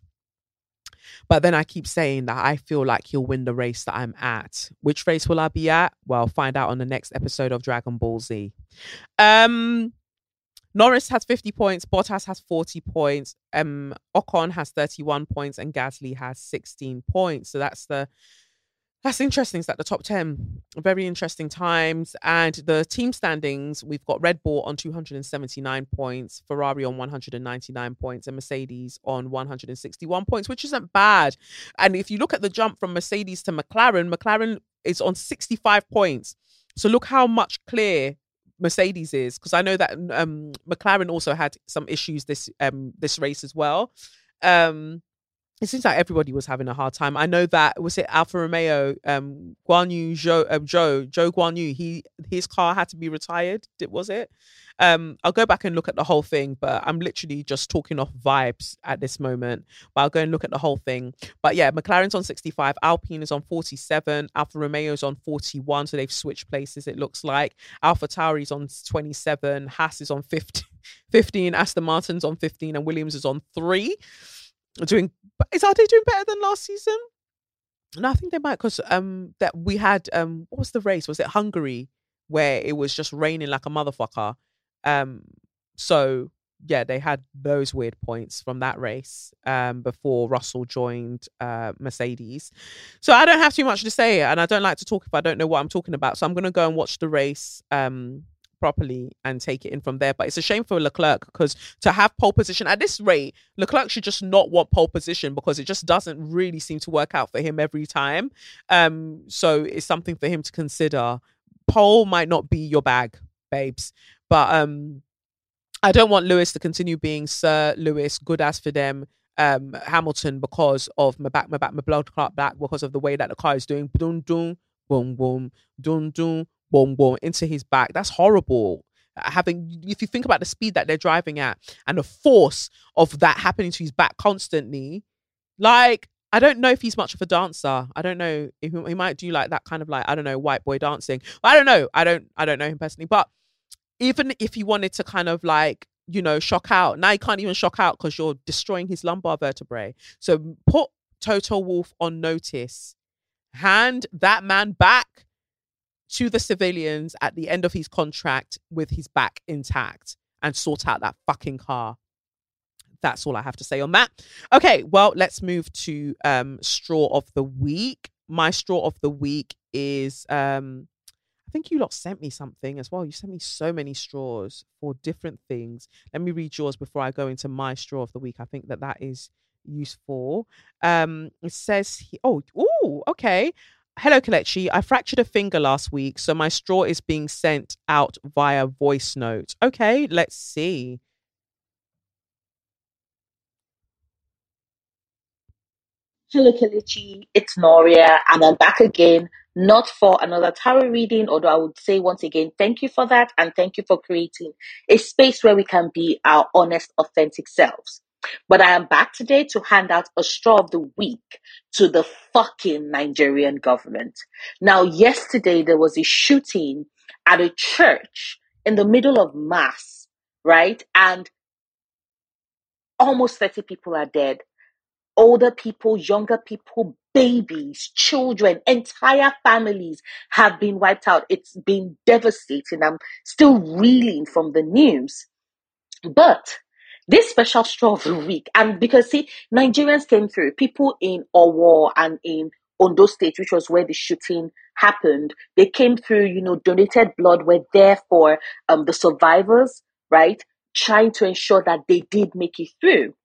But then I keep saying that I feel like he'll win the race that I'm at. Which race will I be at? Well, find out on the next episode of Dragon Ball Z. Um, Norris has 50 points, Bottas has 40 points, um, Ocon has 31 points, and Gasly has 16 points. So that's the that's interesting. It's at the top 10. Very interesting times. And the team standings, we've got Red Bull on 279 points, Ferrari on 199 points, and Mercedes on 161 points, which isn't bad. And if you look at the jump from Mercedes to McLaren, McLaren is on 65 points. So look how much clear Mercedes is, because I know that um, McLaren also had some issues this um, this race as well. Um, it seems like everybody was having a hard time. I know that was it Alfa Romeo, um, Guan Yu Zhou, um, Zhou, Zhou Guan Yu. He his car had to be retired. Did was it? Um, I'll go back and look at the whole thing, but I'm literally just talking off vibes at this moment. But I'll go and look at the whole thing. But yeah, McLaren's on 65, Alpine is on 47, Alfa Romeo's on 41, so they've switched places. It looks like Alpha Tauri's on 27, Haas is on 50, 15, Aston Martin's on 15, and Williams is on three doing is are they doing better than last season? No, I think they might because um that we had um what was the race? Was it Hungary where it was just raining like a motherfucker? Um so yeah, they had those weird points from that race um before Russell joined uh Mercedes. So I don't have too much to say and I don't like to talk if I don't know what I'm talking about. So I'm gonna go and watch the race um properly and take it in from there. But it's a shame for Leclerc because to have pole position at this rate, Leclerc should just not want pole position because it just doesn't really seem to work out for him every time. Um, so it's something for him to consider. Pole might not be your bag, babes, but um, I don't want Lewis to continue being Sir Lewis, good as for them. Um, Hamilton because of my back, my back, my blood clot back because of the way that the car is doing. Dun dun, boom boom, dun dun, boom, boom into his back. That's horrible. Uh, having, if you think about the speed that they're driving at and the force of that happening to his back constantly, like I don't know if he's much of a dancer. I don't know if he, he might do like that kind of like I don't know white boy dancing. I don't know. I don't. I don't know him personally. But even if he wanted to kind of like you know shock out, now he can't even shock out because you're destroying his lumbar vertebrae. So put Toto Wolff on notice. Hand that man back to the civilians at the end of his contract with his back intact and sort out that fucking car. That's all I have to say on that. Okay, well, let's move to um straw of the week. My straw of the week is um I think you lot sent me something as well. You sent me so many straws for different things. Let me read yours before I go into my straw of the week. I think that that is useful. Um, it says, he, oh, oh, okay. Hello, Kelechi. I fractured a finger last week, so my straw is being sent out via voice note. Okay, let's see. Hello, Kelechi. It's Noria, and I'm back again, not for another tarot reading, although I would say once again, thank you for that, and thank you for creating a space where we can be our honest, authentic selves. But I am back today to hand out a straw of the week to the fucking Nigerian government. Now, yesterday there was a shooting at a church in the middle of mass, right? And almost 30 people are dead. Older people, younger people, babies, children, entire families have been wiped out. It's been devastating. I'm still reeling from the news. But this special straw of the week, and because see, Nigerians came through, people in Owo and in Ondo State, which was where the shooting happened, they came through, you know, donated blood, were there for um, the survivors, right? Trying to ensure that they did make it through.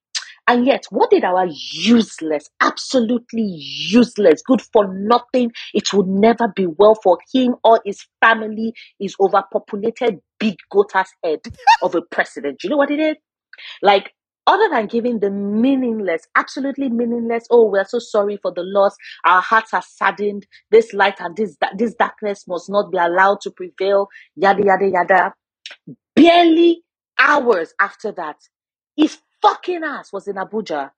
And yet, what did our useless, absolutely useless, good for nothing, it would never be well for him or his family, his overpopulated big goat ass head of a president? You know what it is? Like, other than giving the meaningless, absolutely meaningless, oh, we're so sorry for the loss. Our hearts are saddened. This light and this, this darkness must not be allowed to prevail. Yada, yada, yada. Barely hours after that, his fucking ass was in Abuja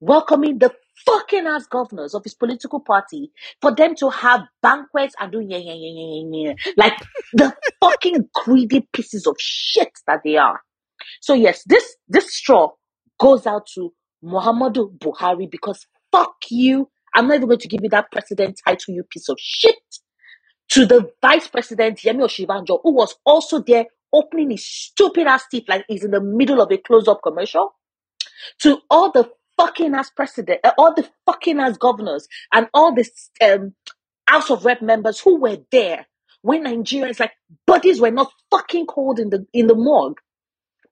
welcoming the fucking ass governors of his political party for them to have banquets and do yeah, yeah, yeah, yeah, yeah, like the fucking greedy pieces of shit that they are. So yes, this this straw goes out to Muhammadu Buhari because fuck you. I'm not even going to give you that president title, you piece of shit. To the vice president Yemi Osinbajo, who was also there opening his stupid ass teeth like he's in the middle of a close-up commercial. To all the fucking ass president, uh, all the fucking ass governors, and all the um, House of Rep members who were there when Nigerians like bodies were not fucking cold in the in the morgue.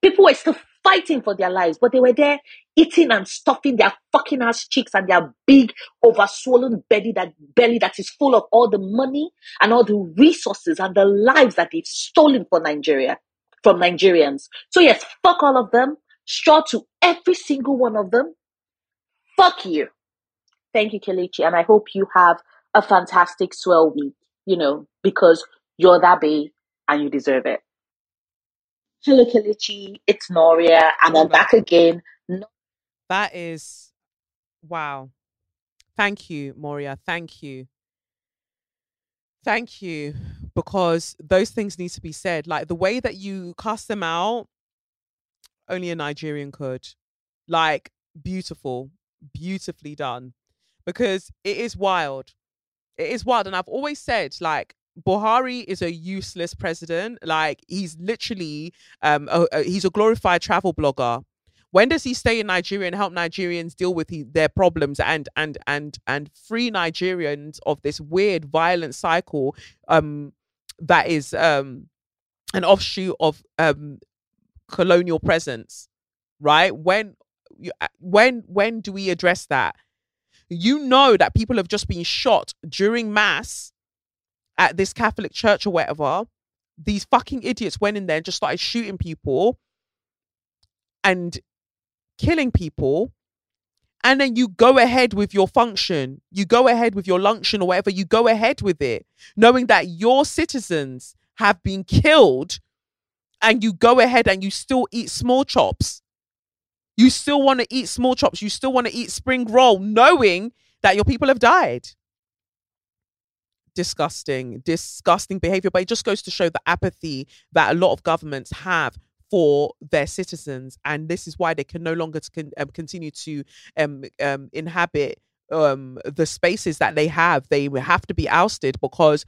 People were still fighting for their lives, but they were there eating and stuffing their fucking ass cheeks and their big overswollen belly that belly that is full of all the money and all the resources and the lives that they've stolen for Nigeria from Nigerians. So yes, fuck all of them. Straw to every single one of them. fuck you. Thank you, Kelechi, and I hope you have a fantastic swell week, you know, because you're that babe and you deserve it. Hello, Kelechi. It's Noria, and I'm back again. No- That is wow. Thank you, Moria. Thank you. Thank you. Because those things need to be said. Like the way that you cast them out, only a Nigerian could. Like, beautiful. Beautifully done. Because it is wild. It is wild. And I've always said, like, Buhari is a useless president. Like he's literally um a, a- he's a glorified travel blogger. When does he stay in Nigeria and help Nigerians deal with he, their problems and and and and free Nigerians of this weird violent cycle um that is um an offshoot of um colonial presence, right? When uh, when when do we address that? You know that people have just been shot during mass at this Catholic church or whatever, these fucking idiots went in there and just started shooting people and killing people. And then you go ahead with your function, you go ahead with your luncheon or whatever, you go ahead with it, knowing that your citizens have been killed, and you go ahead and you still eat small chops. You still want to eat small chops, you still want to eat spring roll, knowing that your people have died disgusting, disgusting behavior. But it just goes to show the apathy that a lot of governments have for their citizens, and this is why they can no longer con- um, continue to um, um, inhabit um, the spaces that they have. They have to be ousted because.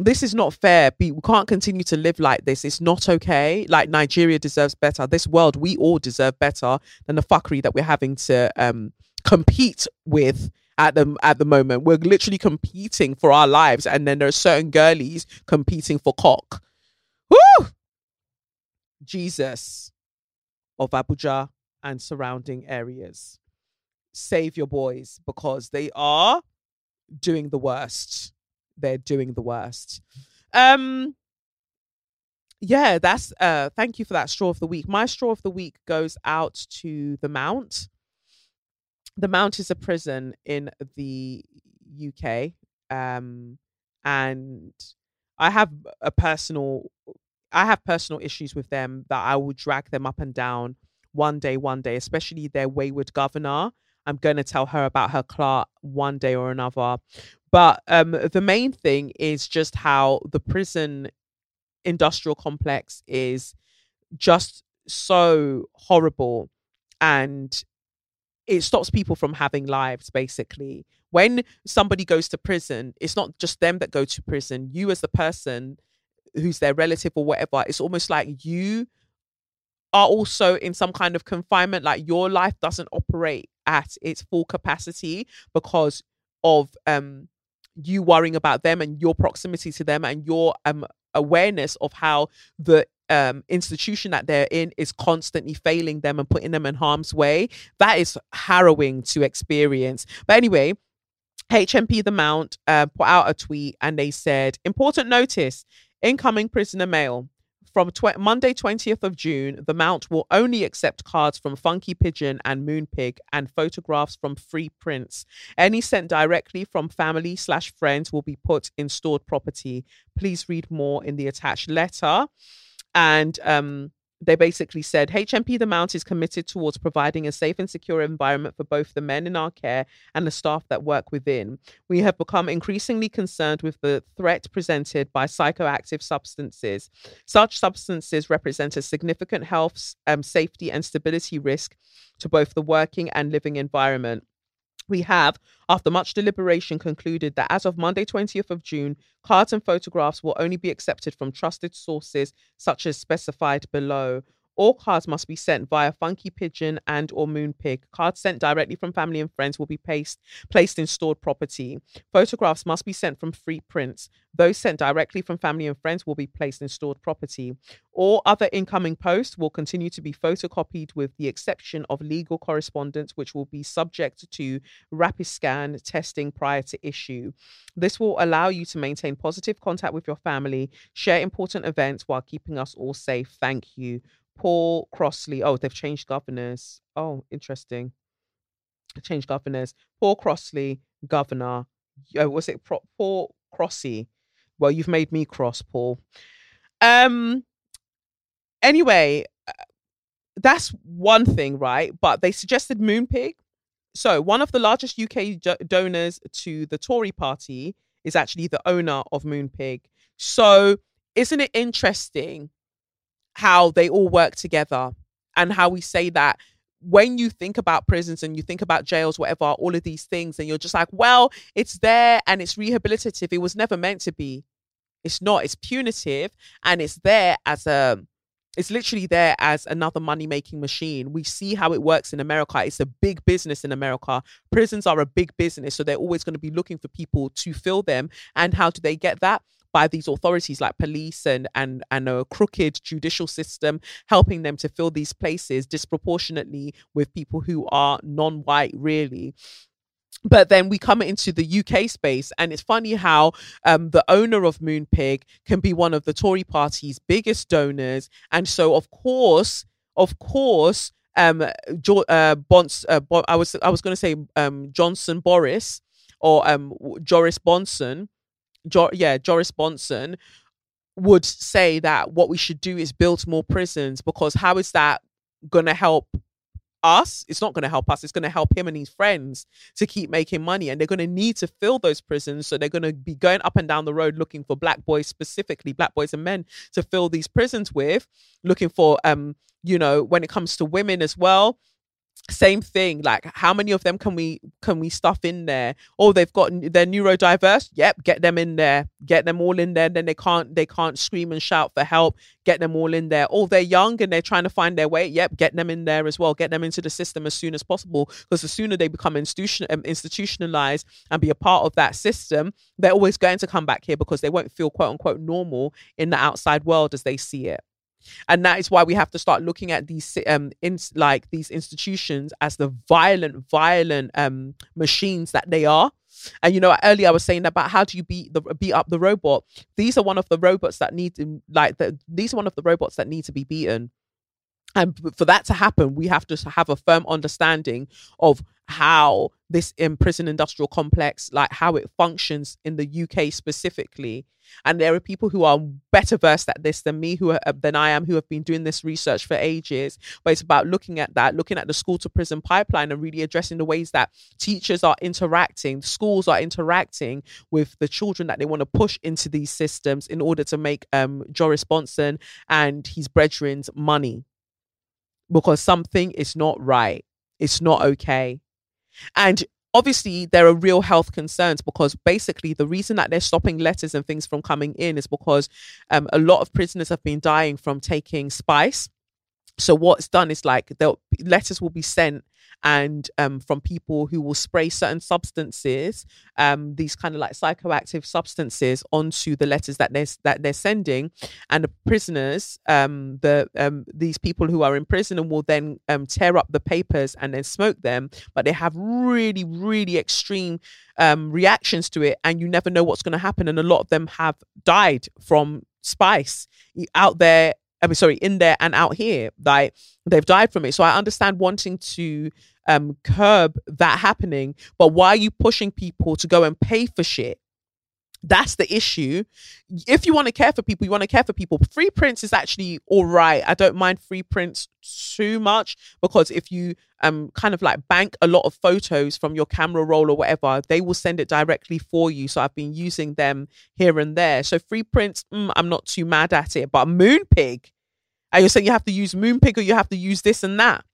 This is not fair. We can't continue to live like this. It's not okay. Like Nigeria deserves better. This world, we all deserve better than the fuckery that we're having to um, compete with at the at the moment. We're literally competing for our lives, and then there are certain girlies competing for cock. Woo! Jesus of Abuja and surrounding areas. Save your boys because they are doing the worst. They're doing the worst. Um yeah, that's uh thank you for that straw of the week. My straw of the week goes out to the Mount the Mount is a prison in the UK, um, and I have a personal, I have personal issues with them that I will drag them up and down one day, one day, especially their wayward governor. I'm going to tell her about her clerk one day or another. But um, the main thing is just how the prison industrial complex is just so horrible and it stops people from having lives basically. When somebody goes to prison it's not just them that go to prison. You as the person who's their relative or whatever it's almost like you are also in some kind of confinement like your life doesn't operate at its full capacity because of um you worrying about them and your proximity to them and your um awareness of how the um institution that they're in is constantly failing them and putting them in harm's way that is harrowing to experience but anyway HMP The Mount uh, put out a tweet and they said, important notice incoming prisoner mail. From tw- Monday, 20th of June, the Mount will only accept cards from Funky Pigeon and Moonpig and photographs from Free Prints. Any sent directly from family slash friends will be put in stored property. Please read more in the attached letter. And um, they basically said HMP The Mount is committed towards providing a safe and secure environment for both the men in our care and the staff that work within. We have become increasingly concerned with the threat presented by psychoactive substances. Such substances represent a significant health, um, safety, and stability risk to both the working and living environment. We have, after much deliberation, concluded that as of Monday, 20th of June, cards and photographs will only be accepted from trusted sources such as specified below. All cards must be sent via Funky Pigeon and or Moonpig. Cards sent directly from family and friends will be placed placed in stored property. Photographs must be sent from free prints. Those sent directly from family and friends will be placed in stored property. All other incoming posts will continue to be photocopied with the exception of legal correspondence, which will be subject to rapid scan testing prior to issue. This will allow you to maintain positive contact with your family, share important events while keeping us all safe. Thank you. Paul Crossley. Oh, they've changed governors. Oh, interesting. change governors. Paul Crossley, governor. Uh, was it Pro- Paul Crossy? Well, you've made me cross, Paul. Um. Anyway, uh, that's one thing, right? But they suggested Moonpig. So one of the largest UK jo- donors to the Tory party is actually the owner of Moonpig. So isn't it interesting how they all work together and how we say that when you think about prisons and you think about jails, whatever, all of these things, and you're just like, well, it's there and it's rehabilitative. It was never meant to be. It's not. It's punitive and it's there as a it's literally there as another money making machine. We see how it works in America. It's a big business in America. Prisons are a big business. So they're always going to be looking for people to fill them. And how do they get that? By these authorities like police and and and a crooked judicial system helping them to fill these places disproportionately with people who are non-white really. But then we come into the UK space, and it's funny how um, the owner of Moonpig can be one of the Tory party's biggest donors, and so of course, of course, um, jo- uh, Bons, uh, Bo- I was I was going to say um, Johnson Boris or um, Joris Bonson, jo- yeah, Joris Bonson would say that what we should do is build more prisons because how is that going to help us? It's not going to help us it's going to help him and his friends to keep making money and they're going to need to fill those prisons so they're going to be going up and down the road looking for black boys specifically black boys and men to fill these prisons with looking for um you know when it comes to women as well same thing like how many of them can we can we stuff in there? Oh they've got they're neurodiverse? Yep get them in there. Get them all in there then they can't they can't scream and shout for help. Get them all in there. Oh they're young and they're trying to find their way. Yep get them in there as well. Get them into the system as soon as possible because the sooner they become institution, um, institutionalized and be a part of that system they're always going to come back here because they won't feel quote unquote normal in the outside world as they see it and that is why we have to start looking at these um in like these institutions as the violent violent um machines that they are. And you know earlier i was saying about how do you beat the beat up the robot. These are one of the robots that need to like the, these are one of the robots that need to be beaten. And for that to happen we have to have a firm understanding of how this in prison industrial complex like how it functions in the uk specifically. And there are people who are better versed at this than me who are, than i am who have been doing this research for ages. But it's about looking at that looking at the school to prison pipeline and really addressing the ways that teachers are interacting schools are interacting with the children that they want to push into these systems in order to make um joris bonson and his brethren's money. Because something is not right. It's not okay and obviously, there are real health concerns because basically the reason that they're stopping letters and things from coming in is because um, a lot of prisoners have been dying from taking spice. So what's done is like the letters will be sent and um, from people who will spray certain substances, um, these kind of like psychoactive substances, onto the letters that they're that they're sending, and the prisoners, um, the um, these people who are in prison, and will then um, tear up the papers and then smoke them, but they have really, really extreme um, reactions to it, and you never know what's going to happen, and a lot of them have died from spice out there I mean, sorry, in there and out here, like they've died from it. So I understand wanting to um, curb that happening, but why are you pushing people to go and pay for shit? That's the issue. If you want to care for people, you want to care for people. Free prints is actually all right. I don't mind free prints too much because if you um kind of like bank a lot of photos from your camera roll or whatever, they will send it directly for you. So I've been using them here and there. So free prints, mm, I'm not too mad at it. But Moonpig, and you're saying you have to use Moonpig or you have to use this and that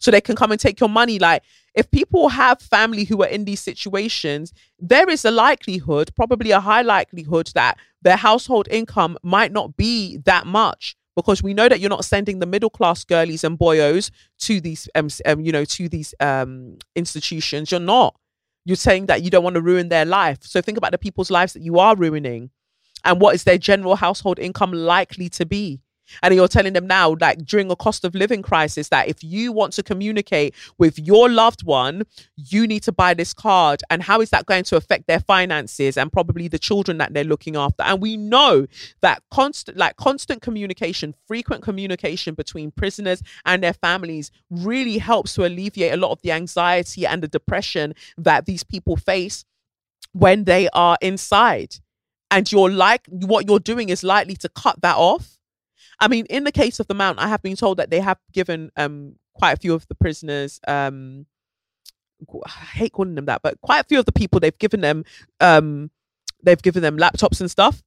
so they can come and take your money. Like, if people have family who are in these situations, there is a likelihood, probably a high likelihood, that their household income might not be that much because we know that you're not sending the middle class girlies and boyos to these, um, um, you know, to these um, institutions. You're not. You're saying that you don't want to ruin their life. So think about the people's lives that you are ruining, and what is their general household income likely to be. And you're telling them now, like during a cost of living crisis, that if you want to communicate with your loved one, you need to buy this card. And how is that going to affect their finances and probably the children that they're looking after? And we know that constant, like constant communication, frequent communication between prisoners and their families really helps to alleviate a lot of the anxiety and the depression that these people face when they are inside. And you're like, what you're doing is likely to cut that off I mean, in the case of the Mount, I have been told that they have given um quite a few of the prisoners um I hate calling them that, but quite a few of the people they've given them um they've given them laptops and stuff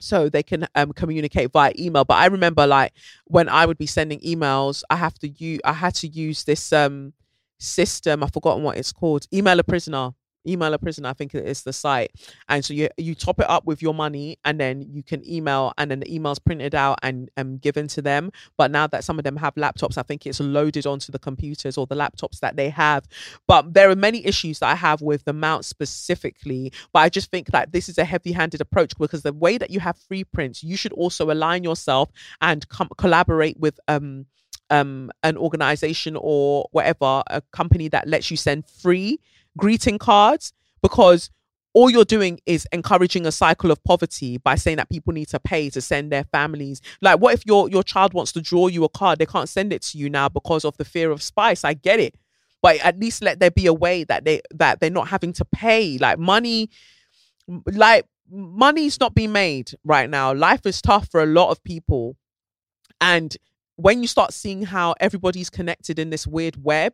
so they can um communicate via email. But i remember like when i would be sending emails i have to use i had to use this um system i've forgotten what it's called email a prisoner email a prison i think it is the site. And so you you top it up with your money and then you can email and then the email's printed out and given to them. But now that some of them have laptops i think it's loaded onto the computers or the laptops that they have. But there are many issues that i have with the mount specifically but i just think that this is a heavy-handed approach because the way that you have free prints you should also align yourself and com- collaborate with um um an organization or whatever a company that lets you send free greeting cards because all you're doing is encouraging a cycle of poverty by saying that people need to pay to send their families. Like, what if your your child wants to draw you a card? They can't send it to you now because of the fear of spice. I get it, but at least let there be a way that they that they're not having to pay. Like money, like money's not being made right now. Life is tough for a lot of people, and when you start seeing how everybody's connected in this weird web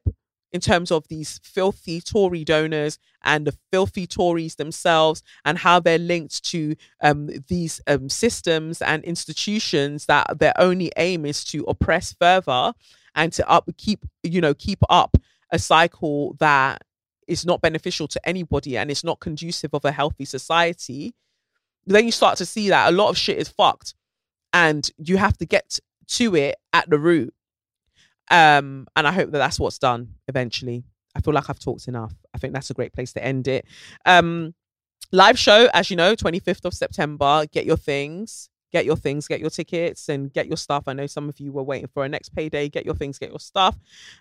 in terms of these filthy Tory donors and the filthy Tories themselves and how they're linked to um, these um, systems and institutions that their only aim is to oppress further and to up keep you know keep up a cycle that is not beneficial to anybody and it's not conducive of a healthy society then you start to see that a lot of shit is fucked and you have to get to it at the root um, and I hope that that's what's done eventually. I feel like I've talked enough. I think that's a great place to end it. Um, live show, as you know, 25th of September. Get your things, get your things, get your tickets, and get your stuff. I know some of you were waiting for a next payday. Get your things, get your stuff.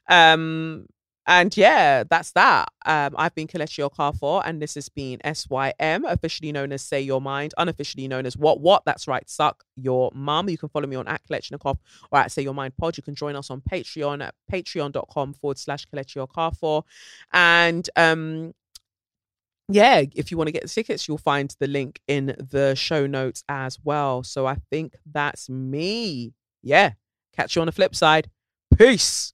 Um, and yeah, that's that. Um, I've been Kelechi Okafor, and this has been SYM, officially known as Say Your Mind, unofficially known as What What. That's right, Suck Your Mum. You can follow me on at Kelechnikov or at Say Your Mind Pod. You can join us on Patreon at patreon.com forward slash Kelechi Okafor. And um, yeah, if you want to get the tickets, you'll find the link in the show notes as well. So I think that's me. Yeah, catch you on the flip side. Peace.